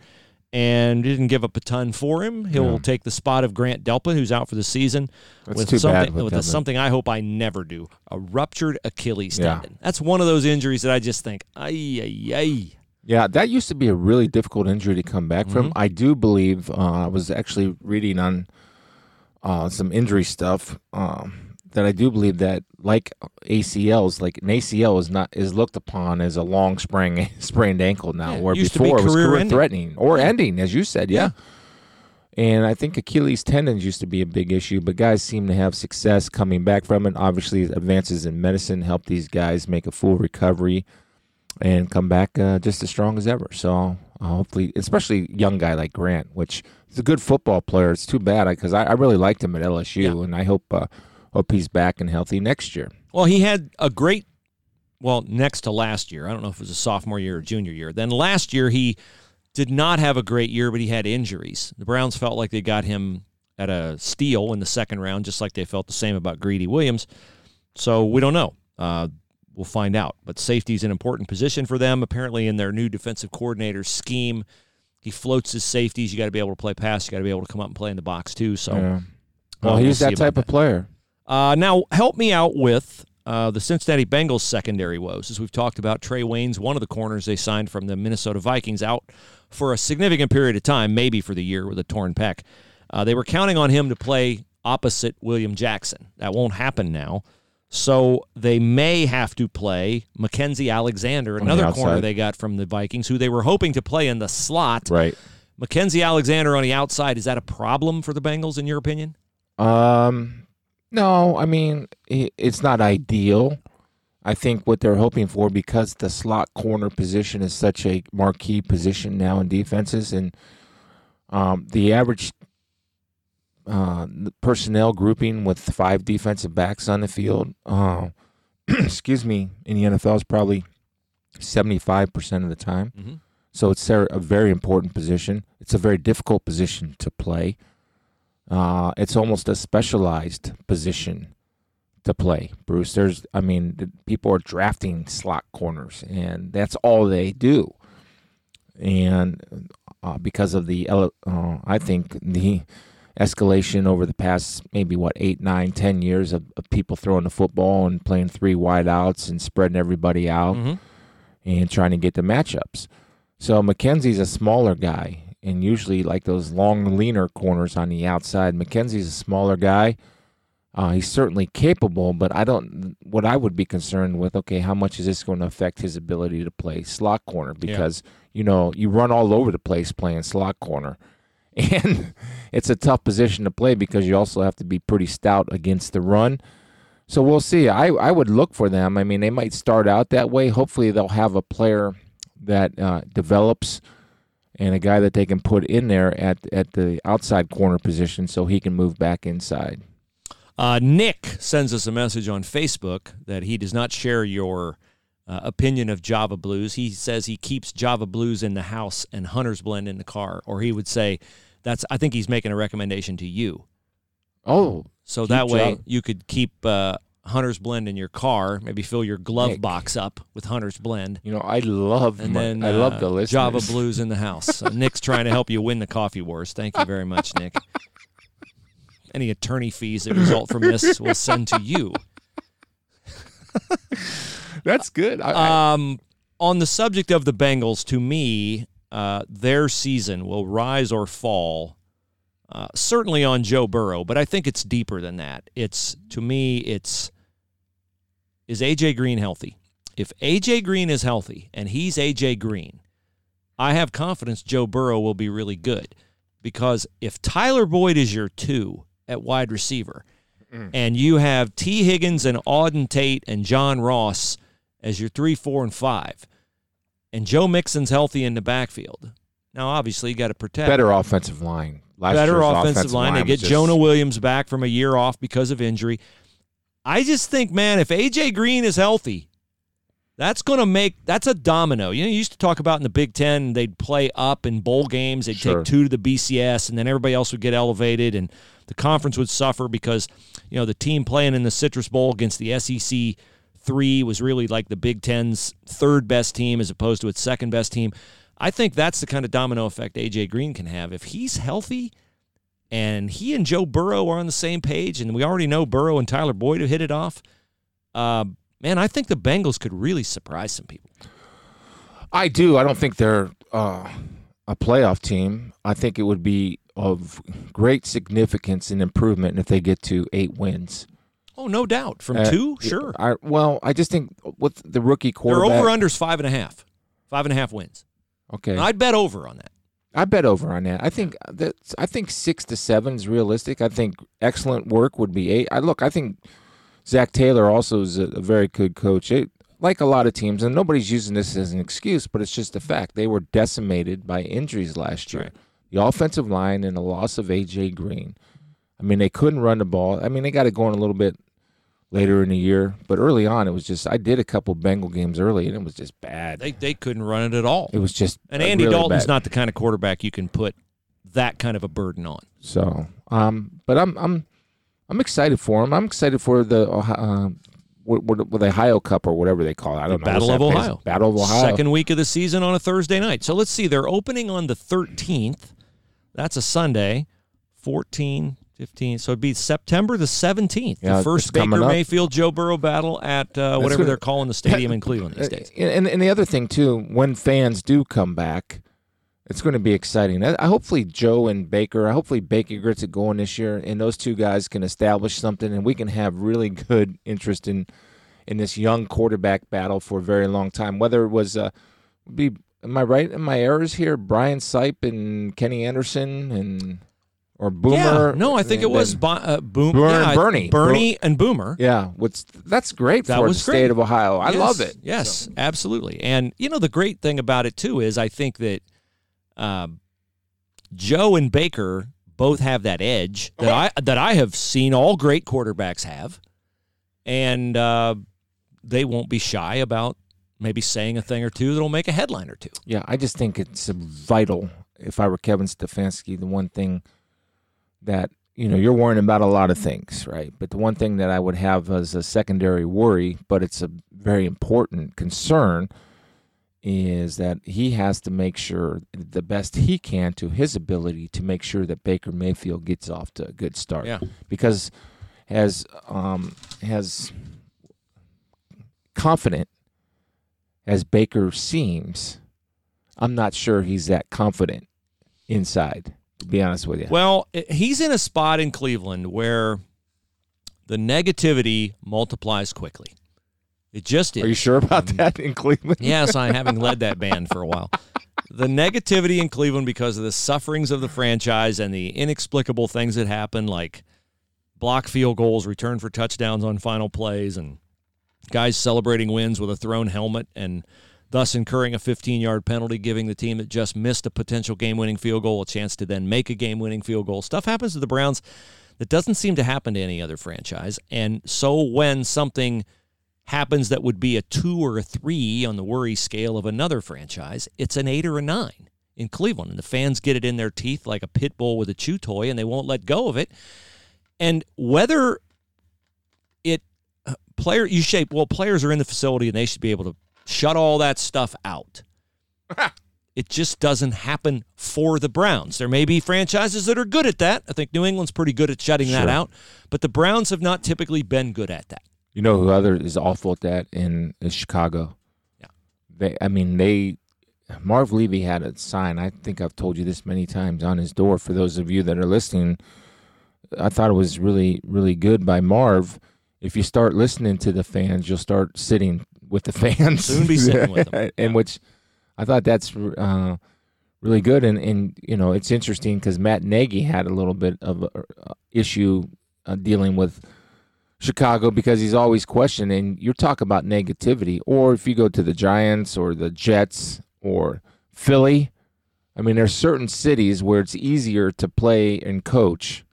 and didn't give up a ton for him. He'll Yeah. take the spot of Grant Delpit, who's out for the season. That's with too something, bad with with a, something I hope I never do: a ruptured Achilles Yeah. tendon. That's one of those injuries that I just think, ay ay ay. Yeah, that used to be a really difficult injury to come back from. Mm-hmm. I do believe uh, I was actually reading on uh, some injury stuff um, that I do believe that like ACLs, like an ACL is not is looked upon as a long sprain sprained ankle now, Yeah, where to be before it was career ending. threatening or ending, as you said. Yeah. And I think Achilles tendons used to be a big issue, but guys seem to have success coming back from it. Obviously, advances in medicine help these guys make a full recovery and come back uh, just as strong as ever. So uh, hopefully, especially young guy like Grant, which is a good football player. It's too bad because I, I really liked him at LSU, Yeah. and I hope uh, hope he's back and healthy next year. Well, he had a great, well, next to last year. I don't know if it was a sophomore year or junior year. Then last year, he did not have a great year, but he had injuries. The Browns felt like they got him at a steal in the second round, just like they felt the same about Greedy Williams. So we don't know. Uh, we'll find out. But safety is an important position for them. Apparently, in their new defensive coordinator's scheme, he floats his safeties. You got to be able to play pass. You got to be able to come up and play in the box too. So, Yeah. Well, we'll he's that type of player. uh, now, help me out with uh, the Cincinnati Bengals secondary woes. As we've talked about, Trae Waynes one of the corners they signed from the Minnesota Vikings out for a significant period of time, maybe for the year with a torn pec. Uh, they were counting on him to play opposite William Jackson. That won't happen now. So they may have to play Mackensie Alexander, the another corner they got from the Vikings, who they were hoping to play in the slot. Right. Mackensie Alexander on the outside, is that a problem for the Bengals, in your opinion? Um, no, I mean it's not ideal. I think what they're hoping for because the slot corner position is such a marquee position now in defenses, and um, the average uh, personnel grouping with five defensive backs on the field, uh, excuse me, in the NFL is probably seventy-five percent of the time. Mhm. So it's a very important position. It's a very difficult position to play. Uh, it's almost a specialized position to play, Bruce. There's, I mean, the- people are drafting slot corners, and that's all they do. And uh, because of the, uh, I think the escalation over the past maybe what eight, nine, ten years of, of people throwing the football and playing three wide outs and spreading everybody out Mhm. and trying to get the matchups. So Mackensie's a smaller guy, and usually like those long, leaner corners on the outside. Mackensie's a smaller guy. Uh, he's certainly capable, but I don't. What I would be concerned with, okay, how much is this going to affect his ability to play slot corner? Because you know you run all over the place playing slot corner, and it's a tough position to play because you also have to be pretty stout against the run. So we'll see. I, I would look for them. I mean, they might start out that way. Hopefully, they'll have a player that uh, develops and a guy that they can put in there at at the outside corner position so he can move back inside. Uh, Nick sends us a message on Facebook that he does not share your uh, opinion of Java Blues. He says he keeps Java Blues in the house and Hunter's Blend in the car, or he would say that's. I think he's making a recommendation to you. Oh, So that way Java- you could keep uh, Hunter's Blend in your car. Maybe fill your glove Nick. box up with Hunter's Blend. you know, I love And my- then I love uh, the listeners. Java Blues in the house. So Nick's trying to help you win the coffee wars. Thank you very much, Nick. Any attorney fees that result from this will send to you. That's good. I, Um, on the subject of the Bengals, to me, uh, their season will rise or fall. Uh, certainly on Joe Burrow, but I think it's deeper than that. It's to me, it's is AJ Green healthy? If AJ Green is healthy and he's AJ Green, I have confidence Joe Burrow will be really good. Because if Tyler Boyd is your two at wide receiver, and you have Tee Higgins and Auden Tate and John Ross as your three, four, and five, and Joe Mixon's healthy in the backfield. Now, obviously, you got to protect better offensive line. Last better year's offensive, line. They get just- Jonah Williams back from a year off because of injury. I just think, man, if AJ Green is healthy, that's going to make that's a domino. You know, you used to talk about in the Big Ten, they'd play up in bowl games, they'd Sure. take two to the BCS, and then everybody else would get elevated, and the conference would suffer because you know the team playing in the Citrus Bowl against the SEC three was really like the Big Ten's third best team as opposed to its second best team. I think that's the kind of domino effect AJ Green can have if he's healthy and he and Joe Burrow are on the same page, and we already know Burrow and Tyler Boyd have hit it off. Uh, man, I think the Bengals could really surprise some people. I do. I don't think they're uh, a playoff team. I think it would be of great significance and improvement if they get to eight wins. Oh, no doubt. From Uh, two, sure. I, well, I just think with the rookie quarterback, Their over unders five and a half, five and a half wins. okay, And I'd bet over on that. I bet over on that. I think that I think six to seven is realistic. I think excellent work would be eight. I look. I think Zac Taylor also is a, a very good coach. It, like a lot of teams, and nobody's using this as an excuse, but it's just a fact. They were decimated by injuries last year. right. The offensive line and the loss of AJ Green. I mean, they couldn't run the ball. I mean, they got it going a little bit later in the year, but early on, it was just. I did a couple Bengal games early, and it was just bad. They they couldn't run it at all. it was just And Andy really Dalton's bad. not the kind of quarterback you can put that kind of a burden on. So, um, but I'm I'm I'm excited for him. I'm excited for the uh, what, what, what the Ohio Cup or whatever they call it. I don't know. Battle of? Ohio. Battle of Ohio. Second week of the season on a Thursday night. So let's see. They're opening on the 13th. That's a Sunday. 14, 15. So it'd be September the 17th. Yeah, the first Baker. Mayfield Joe Burrow battle at uh, whatever gonna- they're calling the stadium in Cleveland these days. And, and the other thing too, when fans do come back, it's going to be exciting. I, I hopefully Joe and Baker. I hopefully Baker gets it going this year, and those two guys can establish something, and we can have really good interest in in this young quarterback battle for a very long time. Whether it was uh, be am I right in my errors here? Brian Sipe and Kenny Anderson and or Boomer. Yeah, no, I think it was Bo- uh, Boom, Boomer yeah, and Bernie. Bernie and Boomer. Yeah, what's that's great That for was the great. state of Ohio. I Yes, love it. Yes, absolutely. And you know the great thing about it too is I think that um, Joe and Baker both have that edge that I that I have seen all great quarterbacks have, and uh, they won't be shy about maybe saying a thing or two that'll make a headline or two. Yeah, I just think it's vital. If I were Kevin Stefanski, the one thing that you know you're worrying about a lot of things, right? But the one thing that I would have as a secondary worry, but it's a very important concern, is that he has to make sure the best he can to his ability to make sure that Baker Mayfield gets off to a good start. Yeah. because as um, as confident as Baker seems, I'm not sure he's that confident inside. To be honest with you, Well, he's in a spot in Cleveland where the negativity multiplies quickly. It just is. are you sure about that in Cleveland? Yes, I having led that band for a while. the negativity in Cleveland because of the sufferings of the franchise and the inexplicable things that happen, like block field goals, return for touchdowns on final plays, and guys celebrating wins with a thrown helmet and thus incurring a 15 yard penalty, giving the team that just missed a potential game winning field goal a chance to then make a game winning field goal. Stuff happens to the Browns that doesn't seem to happen to any other franchise. And so when something happens that would be a two or a three on the worry scale of another franchise, it's an eight or a nine in Cleveland. And the fans get it in their teeth like a pit bull with a chew toy and they won't let go of it. And whether it uh, player you shape well players are in the facility and they should be able to shut all that stuff out. it just doesn't happen for the Browns. There may be franchises that are good at that. I think New England's pretty good at shutting that out, but the Browns have not typically been good at that. You know who other is awful at that in is Chicago. Yeah. They I mean they Marv Levy had a sign, I think I've told you this many times on his door for those of you that are listening. I thought it was really, really good by Marv. If you start listening to the fans, you'll start sitting with the fans. Soon be sitting with them. and Yeah. which I thought that's uh, really good. And, and, you know, it's interesting because Matt Nagy had a little bit of a, a issue uh, dealing with Chicago because he's always questioning. You're talking about negativity, or if you go to the Giants or the Jets or Philly, I mean, there's certain cities where it's easier to play and coach,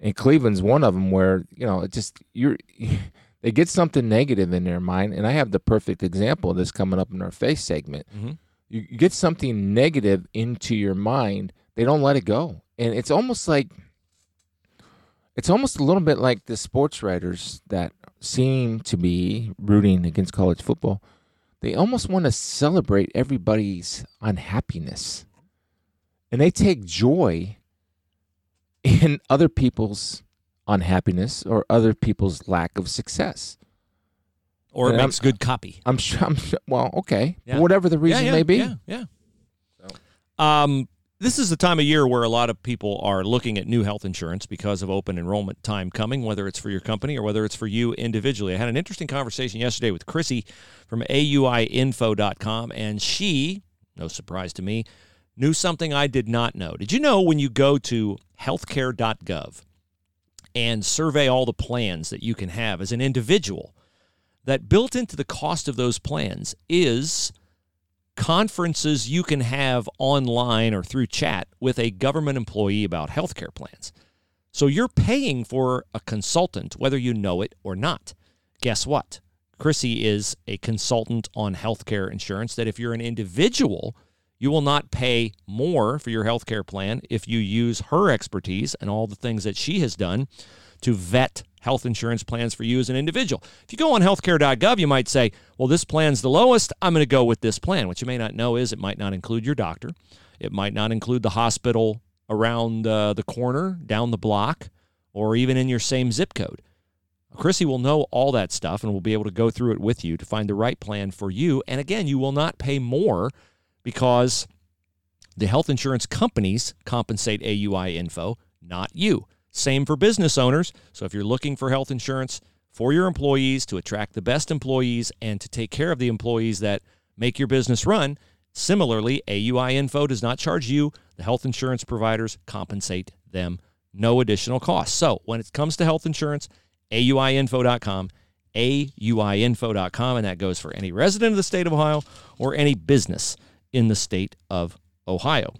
and Cleveland's one of them where you know it just you're. They get something negative in their mind, and I have the perfect example of this coming up in our face segment. Mhm. You, you get something negative into your mind, they don't let it go, and it's almost like it's almost a little bit like the sports writers that seem to be rooting against college football. They almost want to celebrate everybody's unhappiness. And they take joy in other people's unhappiness or other people's lack of success. Or it And I'm- good copy. I'm sure, I'm sure well, okay. Yeah. Whatever the reason yeah, yeah, may be. Yeah, yeah. Um, this is the time of year where a lot of people are looking at new health insurance because of open enrollment time coming, whether it's for your company or whether it's for you individually. I had an interesting conversation yesterday with Chrissy from AUIinfo.com, and she, no surprise to me, knew something I did not know. Did you know when you go to healthcare.gov and survey all the plans that you can have as an individual, that built into the cost of those plans is conferences you can have online or through chat with a government employee about healthcare plans. So you're paying for a consultant, whether you know it or not. Guess what? Chrissy is a consultant on healthcare insurance that if you're an individual, you will not pay more for your health care plan if you use her expertise and all the things that she has done to vet health insurance plans for you as an individual. If you go on healthcare.gov, you might say, well, this plan's the lowest. I'm going to go with this plan. What you may not know is it might not include your doctor, it might not include the hospital around uh, the corner, down the block, or even in your same zip code. Chrissy will know all that stuff and will be able to go through it with you to find the right plan for you. And again, you will not pay more because the health insurance companies compensate AUI info, not you. Same for business owners. So if you're looking for health insurance for your employees to attract the best employees and to take care of the employees that make your business run, similarly, AUI info does not charge you. The health insurance providers compensate them no additional cost. So when it comes to health insurance, AUIinfo.com, AUIinfo.com, and that goes for any resident of the state of Ohio or any business in the state of Ohio.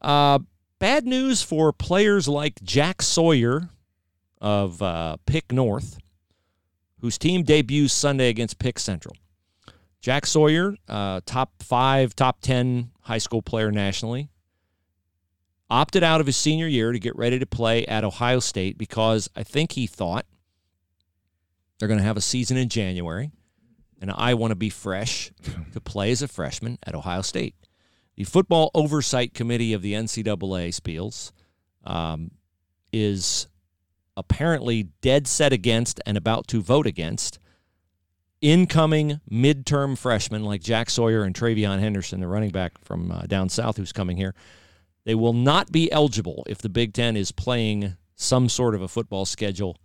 Uh, bad news for players like Jack Sawyer of uh, Pick North, whose team debuts Sunday against Pick Central. Jack Sawyer, uh, top five, top 10 high school player nationally, opted out of his senior year to get ready to play at Ohio State because I think he thought they're going to have a season in January, and I want to be fresh to play as a freshman at Ohio State. The Football Oversight Committee of the NCAA, Spiels, um, is apparently dead set against and about to vote against incoming midterm freshmen like Jack Sawyer and TreVeyon Henderson, the running back from uh, down south who's coming here. They will not be eligible if the Big Ten is playing some sort of a football schedule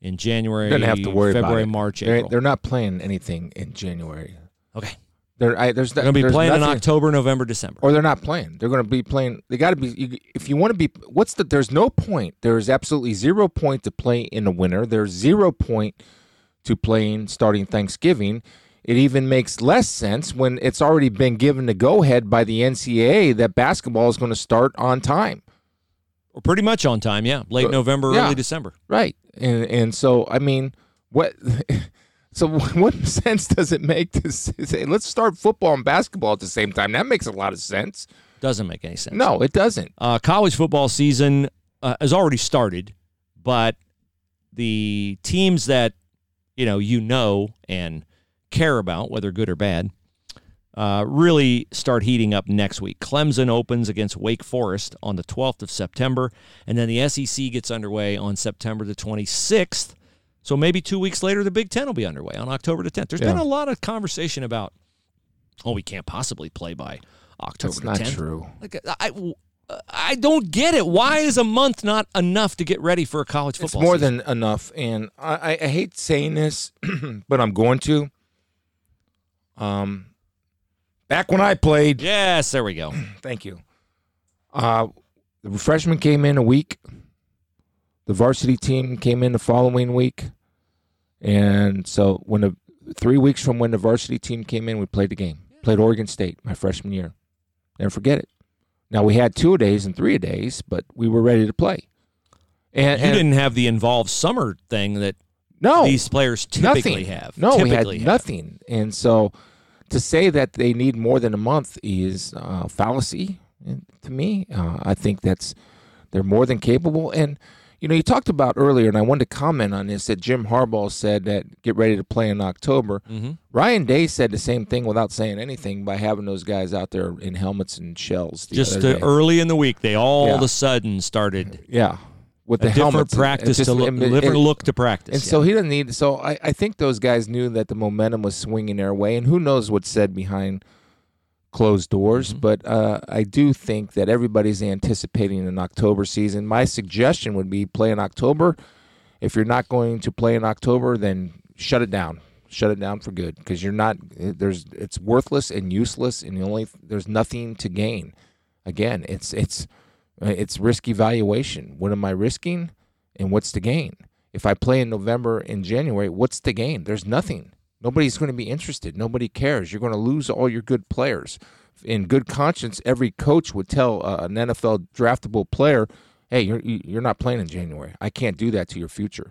in January, gonna have to worry February, about it. March, They're, April. they're not playing anything in January. okay. They're I, there's They're going to be there's playing in nothing- October, November, December. or they're not playing. They're going to be playing. They got to be. You, if you want to be, what's the? There's no point. There is absolutely zero point to play in the winter. There's zero point to playing starting Thanksgiving. It even makes less sense when it's already been given the go ahead by the NCAA that basketball is going to start on time. Or pretty much on time, yeah. Late November, yeah. early December. Right. And and so I mean, what so what sense does it make to say let's start football and basketball at the same time? That makes a lot of sense. Doesn't make any sense. No, it doesn't. Uh, college football season uh, has already started, but the teams that you know you know and care about, whether good or bad, uh, really start heating up next week. Clemson opens against Wake Forest on the 12th of September, and then the SEC gets underway on September the 26th. So maybe two weeks later, the Big Ten will be underway on October the 10th. There's been a lot of conversation about, oh, we can't possibly play by October That's the not 10th. true. Like I, I don't get it. Why is a month not enough to get ready for a college football? It's more season? than enough, and I, I hate saying this, but I'm going to. Um, back when I played, yes. There we go. thank you. Uh, the freshmen came in a week. The varsity team came in the following week, and so when the three weeks from when the varsity team came in, we played the game. Played Oregon State my freshman year. Never forget it. Now we had two a days and three a days, but we were ready to play. And, You and didn't have the involved summer thing that no these players typically nothing. have. No, we had Typically have. nothing. And so to say that they need more than a month is uh, fallacy uh, to me. Uh, I think that's they're more than capable. And you know, you talked about earlier, and I wanted to comment on this that Jim Harbaugh said that get ready to play in October. Mm-hmm. Ryan Day said the same thing without saying anything by having those guys out there in helmets and shells. Just uh, early in the week, they all Yeah. of a sudden started yeah, with a the different helmets. It- it practice just- to look, different look to practice. And yeah. so he doesn't need. So I, I think those guys knew that the momentum was swinging their way, and who knows what's said behind closed doors. Mm-hmm. But uh, I do think that everybody's anticipating an October season. My suggestion would be play in October. If you're not going to play in October, then shut it down. Shut it down for good because you're not. There's it's worthless and useless, and the only there's nothing to gain. Again, it's it's it's risk evaluation. What am I risking, and what's the gain? If I play in November and January, what's the gain? There's nothing. Nobody's going to be interested. Nobody cares. You're going to lose all your good players. In good conscience, every coach would tell uh, an NFL draftable player, "Hey, you're you're not playing in January. I can't do that to your future."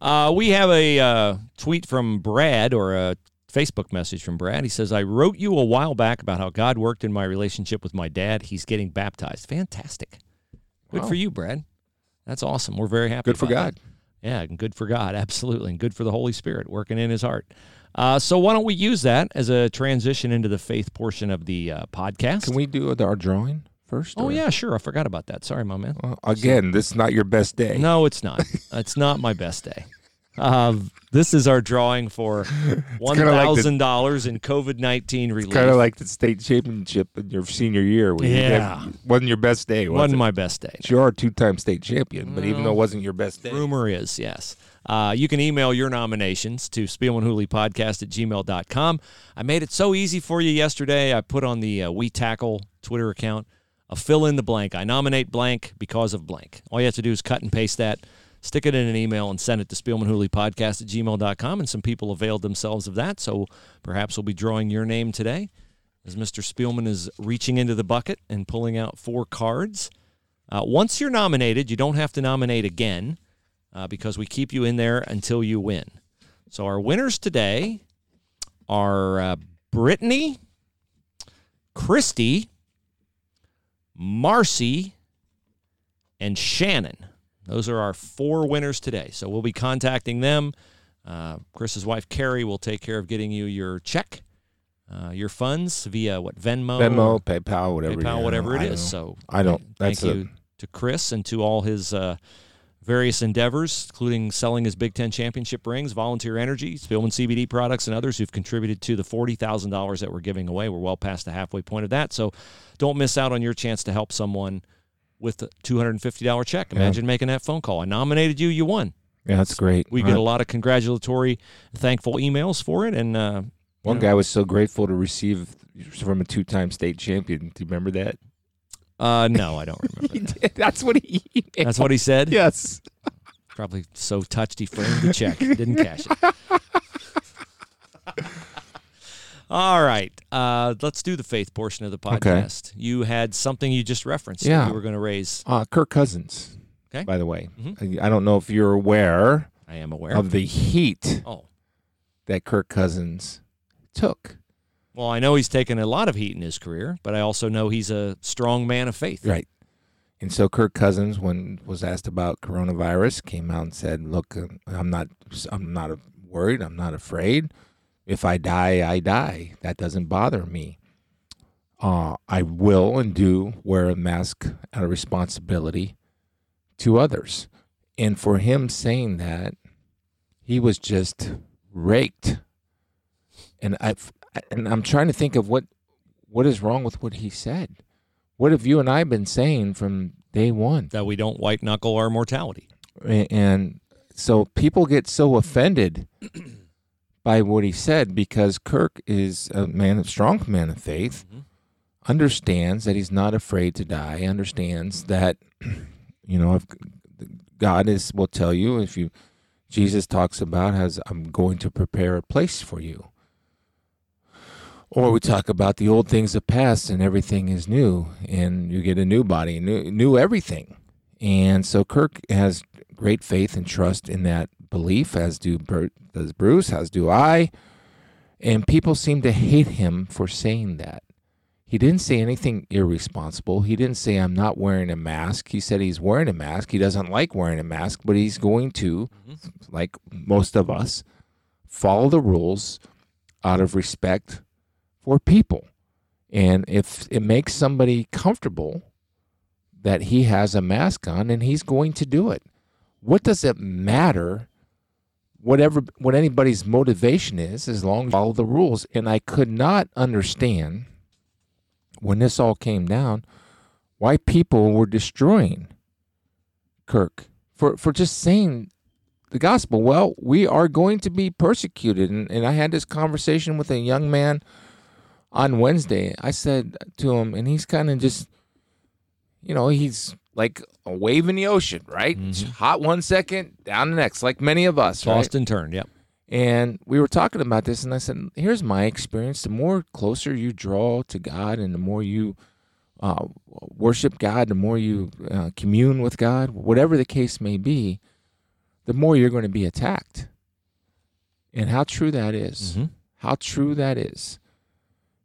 Uh, we have a uh, tweet from Brad or a Facebook message from Brad. He says, I wrote you a while back about how God worked in my relationship with my dad. He's getting baptized. Fantastic. Good Wow. for you, Brad. That's awesome. We're very happy. Good for God. that. Yeah, and good for God. Absolutely. And good for the Holy Spirit working in his heart. Uh, so why don't we use that as a transition into the faith portion of the uh, podcast? Can we do our drawing first? Oh, or- yeah, sure. I forgot about that. Sorry, my man. Well, again, this is not your best day. No, it's not. it's not my best day. Uh, this is our drawing for one thousand dollars in COVID nineteen relief. Kind of like the state championship in your senior year. you Yeah. had- wasn't your best day. Was wasn't it? my best day. You are a two-time state champion, but even though it wasn't your best day, Rumor is, yes. Uh, you can email your nominations to spielmanhooleypodcast at gmail.com. I made it so easy for you yesterday. I put on the uh, We Tackle Twitter account a fill in the blank. I nominate blank because of blank. All you have to do is cut and paste that, stick it in an email, and send it to spielmanhooleypodcast at gmail.com. And some people availed themselves of that. So perhaps we'll be drawing your name today as Mr. Spielman is reaching into the bucket and pulling out four cards. Uh, once you're nominated, you don't have to nominate again uh, because we keep you in there until you win. So our winners today are uh, Brittany, Christy, Marcy, and Shannon. Those are our four winners today. So we'll be contacting them. Uh, Chris's wife Carrie will take care of getting you your check, uh, your funds via what Venmo, Venmo, PayPal, whatever, PayPal, whatever it I is. So I don't. Thank That's a, you to Chris and to all his uh, various endeavors, including selling his Big Ten championship rings, Volunteer Energy, Spielman CBD products, and others who've contributed to the forty thousand dollars that we're giving away. We're well past the halfway point of that, so don't miss out on your chance to help someone with a two hundred and fifty dollar check. Imagine making that phone call. I nominated you, you won. yeah, that's great. We All get right. a lot of congratulatory, thankful emails for it, and uh, One Yeah. guy was so grateful to receive from a two-time state champion. Do you remember that? Uh, no, I don't remember. He that. did. That's what he. That's what he said. Yes. Probably so touched he framed the check, didn't cash it. All right, uh, let's do the faith portion of the Okay. podcast. You had something you just referenced. Yeah. you were going to raise. Uh, Kirk Cousins. Okay. By the way, Mhm. I don't know if you're aware I am aware. of the heat oh, that Kirk Cousins took. well, I know he's taken a lot of heat in his career, but I also know he's a strong man of faith. Right. And so Kirk Cousins, when was asked about coronavirus, came out and said, "Look, I'm not, I'm not worried. I'm not afraid. If I die, I die. That doesn't bother me. Uh, I will and do wear a mask out of responsibility to others." And for him saying that, he was just raked. And I, and I'm trying to think of what, what is wrong with what he said. What have you and I been saying from day one? That we don't white knuckle our mortality. And so people get so offended by what he said because Kirk is a man, a strong man of faith, Mhm. understands that he's not afraid to die, understands that, you know, if God is will tell you if you, Jesus talks about as I'm going to prepare a place for you. Or we talk about the old things have passed and everything is new, and you get a new body, new, new everything. And so Kirk has great faith and trust in that belief, as do Bert, does Bruce, as do I. And people seem to hate him for saying that. He didn't say anything irresponsible. He didn't say, I'm not wearing a mask. He said he's wearing a mask. He doesn't like wearing a mask, but he's going to, mm-hmm. like most of us, follow the rules out of respect for people. And if it makes somebody comfortable that he has a mask on, and he's going to do it. What does it matter? Whatever what anybody's motivation is, as long as follow the rules. And I could not understand when this all came down why people were destroying Kirk for, for just saying the gospel. Well, we are going to be persecuted. And, and I had this conversation with a young man on Wednesday. I said to him, and he's kind of just, you know, he's like a wave in the ocean, right? It's Hot one second, down the next, like many of us, right? And turned. Yep. And we were talking about this, and I said, "Here's my experience: the more closer you draw to God, and the more you uh, worship God, the more you uh, commune with God, whatever the case may be, the more you're going to be attacked." And how true that is. Mhm. How true that is.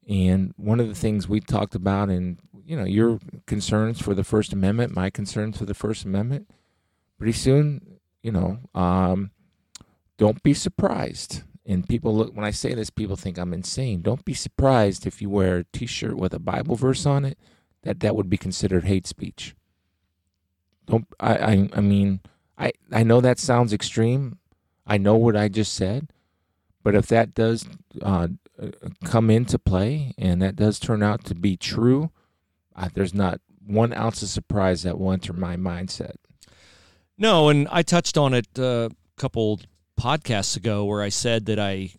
And one of the things we talked about, and you know, your concerns for the First Amendment, my concerns for the First Amendment, pretty soon, you know, um, don't be surprised. And people look when I say this, people think I'm insane. Don't be surprised if you wear a T-shirt with a Bible verse on it. That that would be considered hate speech. Don't I? I, I mean, I I know that sounds extreme. I know what I just said, but if that does uh, come into play and that does turn out to be true, uh, there's not one ounce of surprise that will enter my mindset. No, and I touched on it uh, a couple podcasts ago where I said that I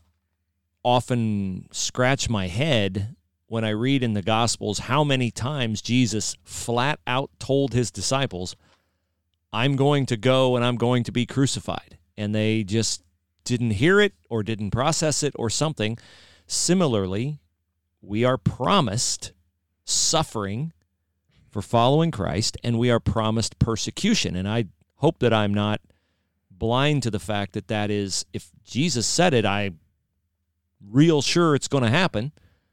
often scratch my head when I read in the Gospels how many times Jesus flat out told his disciples, I'm going to go and I'm going to be crucified. And they just didn't hear it or didn't process it or something. Similarly, we are promised suffering for following Christ, and we are promised persecution. And I hope that I'm not blind to the fact that that is, if Jesus said it, I real sure it's going to happen.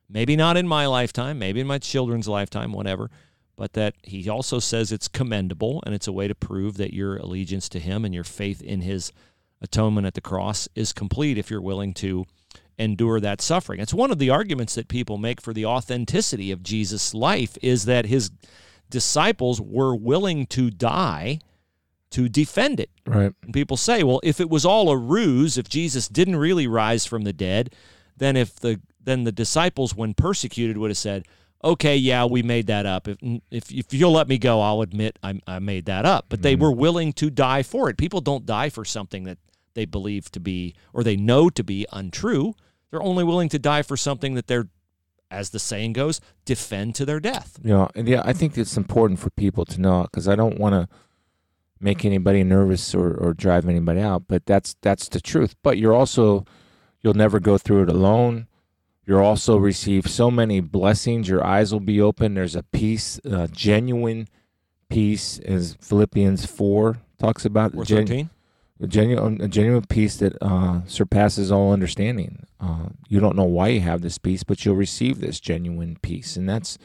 Maybe not in my lifetime, maybe in my children's lifetime, whatever. But that he also says it's commendable and it's a way to prove that your allegiance to him and your faith in his atonement at the cross is complete if you're willing to endure that suffering. It's one of the arguments that people make for the authenticity of Jesus' life is that his disciples were willing to die to defend it. Right. And people say, well, if it was all a ruse, if Jesus didn't really rise from the dead, then if the then the disciples, when persecuted, would have said, "Okay, yeah, we made that up. If if, if you'll let me go, I'll admit I, I made that up." But they mm-hmm. were willing to die for it. People don't die for something that they believe to be or they know to be untrue. They're only willing to die for something that they're, as the saying goes, defend to their death. Know, and yeah, I think it's important for people to know because I don't want to make anybody nervous or, or drive anybody out, but that's that's the truth. But you're also you'll never go through it alone. You'll also receive so many blessings. Your eyes will be open. There's a peace, uh, genuine peace, as Philippians four talks about. Or Gen- 13? A genuine, a genuine peace that uh, surpasses all understanding. Uh, you don't know why you have this peace, but you'll receive this genuine peace, and that's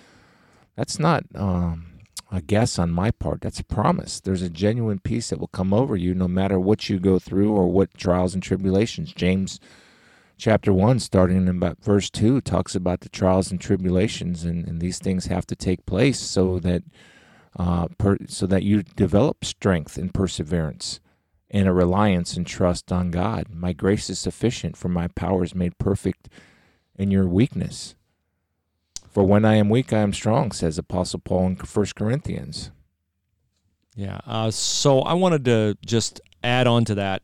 that's not um, a guess on my part. That's a promise. There's a genuine peace that will come over you, no matter what you go through or what trials and tribulations. James chapter one, starting in about verse two, talks about the trials and tribulations, and, and these things have to take place so that uh, per, so that you develop strength and perseverance and a reliance and trust on God. My grace is sufficient, for my power is made perfect in your weakness. For when I am weak, I am strong, says Apostle Paul in 1 Corinthians. Yeah. Uh, so I wanted to just add on to that.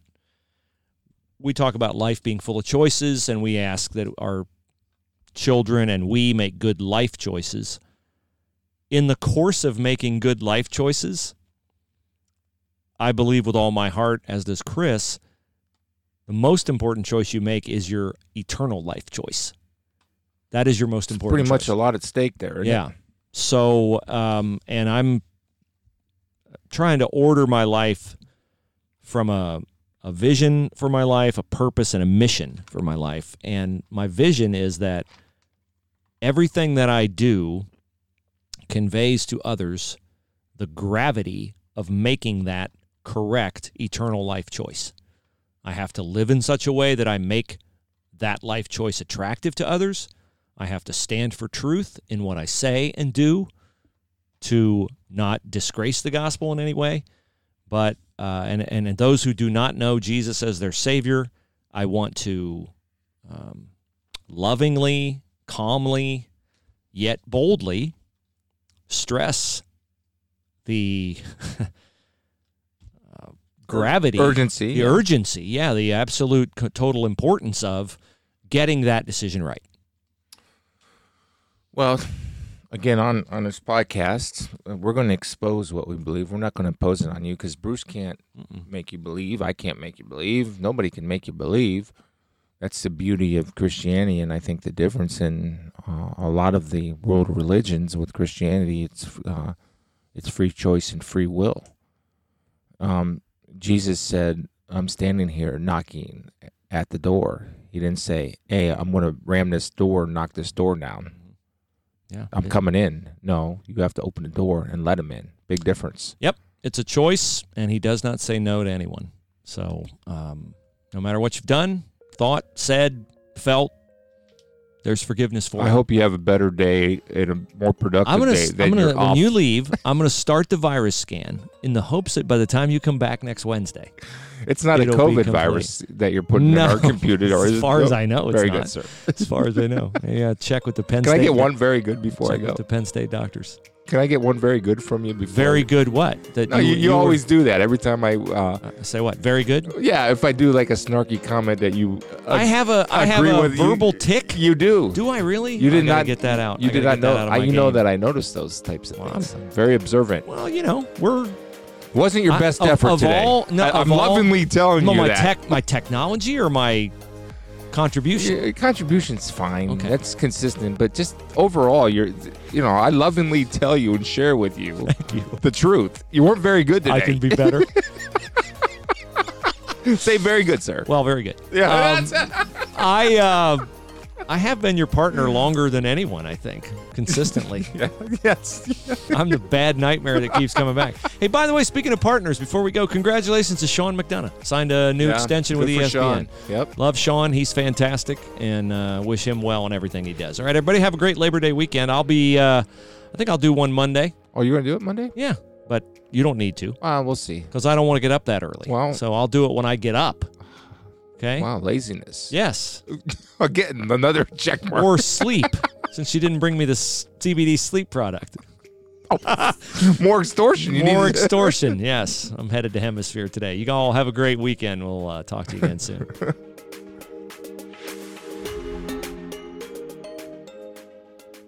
We talk about life being full of choices, and we ask that our children and we make good life choices. In the course of making good life choices, I believe with all my heart, as does Chris, the most important choice you make is your eternal life choice. That is your most important. Pretty much a lot at stake there. isn't it? Yeah. So, um, and I'm trying to order my life from a, a vision for my life, a purpose, and a mission for my life. And my vision is that everything that I do conveys to others the gravity of making that correct eternal life choice. I have to live in such a way that I make that life choice attractive to others. I have to stand for truth in what I say and do to not disgrace the gospel in any way. But uh, and, and and those who do not know Jesus as their Savior, I want to um, lovingly, calmly, yet boldly stress the gravity, Urgency. the yeah. urgency, yeah, the absolute total importance of getting that decision right. Well, again, on on this podcast, we're going to expose what we believe. We're not going to impose it on you because Bruce can't make you believe. I can't make you believe. Nobody can make you believe. That's the beauty of Christianity, and I think the difference in uh, a lot of the world religions with Christianity, it's uh, it's free choice and free will. Um, Jesus said, "I'm standing here knocking at the door." He didn't say, "Hey, I'm going to ram this door, knock this door down." Yeah, I'm coming in. No, you have to open the door and let him in. Big difference. Yep, it's a choice, and he does not say no to anyone. So, um, no matter what you've done, thought, said, felt, there's forgiveness for. I it. hope you have a better day and a more productive I'm gonna. day than I'm gonna. When off. you leave, I'm gonna start the virus scan in the hopes that by the time you come back next Wednesday, it's not a COVID virus that you're putting no, in our computer. Or as far as I know, it's very not. good, sir. As far as I know, yeah. Check with the Penn Can I State. get one very good before I go? with the Penn State doctors. Can I get one very good from you before? Very good. What? That No, you, you, were- always do that every time I. Uh, uh, say what? Very good. yeah, if I do like a snarky comment that you. Uh, I have a. I have a with you. verbal tick. You do. Do I really? You did not get that out. You I did not know. I, you know that I noticed those types of Well, things. I'm very observant. Well, you know, we're Wasn't your I- best of- effort of today. all- no, I, am all- lovingly telling no, you my that. tech, my technology, or my contribution. Your contribution's fine. Okay. That's consistent, but just overall, you're, you know, I lovingly tell you and share with you Thank you. the truth. You weren't very good today. I can be better. say very good, sir. well, very good. yeah, Um, I uh, I have been your partner longer than anyone. I think consistently. yeah, yes. I'm the bad nightmare that keeps coming back. Hey, by the way, speaking of partners, before we go, congratulations to Sean McDonough. Signed a new Yeah, extension with ESPN. Sean. Yep. Love Sean. He's fantastic and uh, wish him well in everything he does. All right, everybody, have a great Labor Day weekend. I'll be, uh, I think I'll do one Monday. Oh, you're gonna do it Monday? Yeah, but you don't need to Uh, we'll see. because I don't want to get up that early. Well- so I'll do it when I get up. Okay? Wow, laziness. Yes. Again, another check mark. Or sleep, since she didn't bring me this CBD sleep product. More extortion. You More extortion. yes. I'm headed to Hemisphere today. You all have a great weekend. We'll uh, talk to you again soon.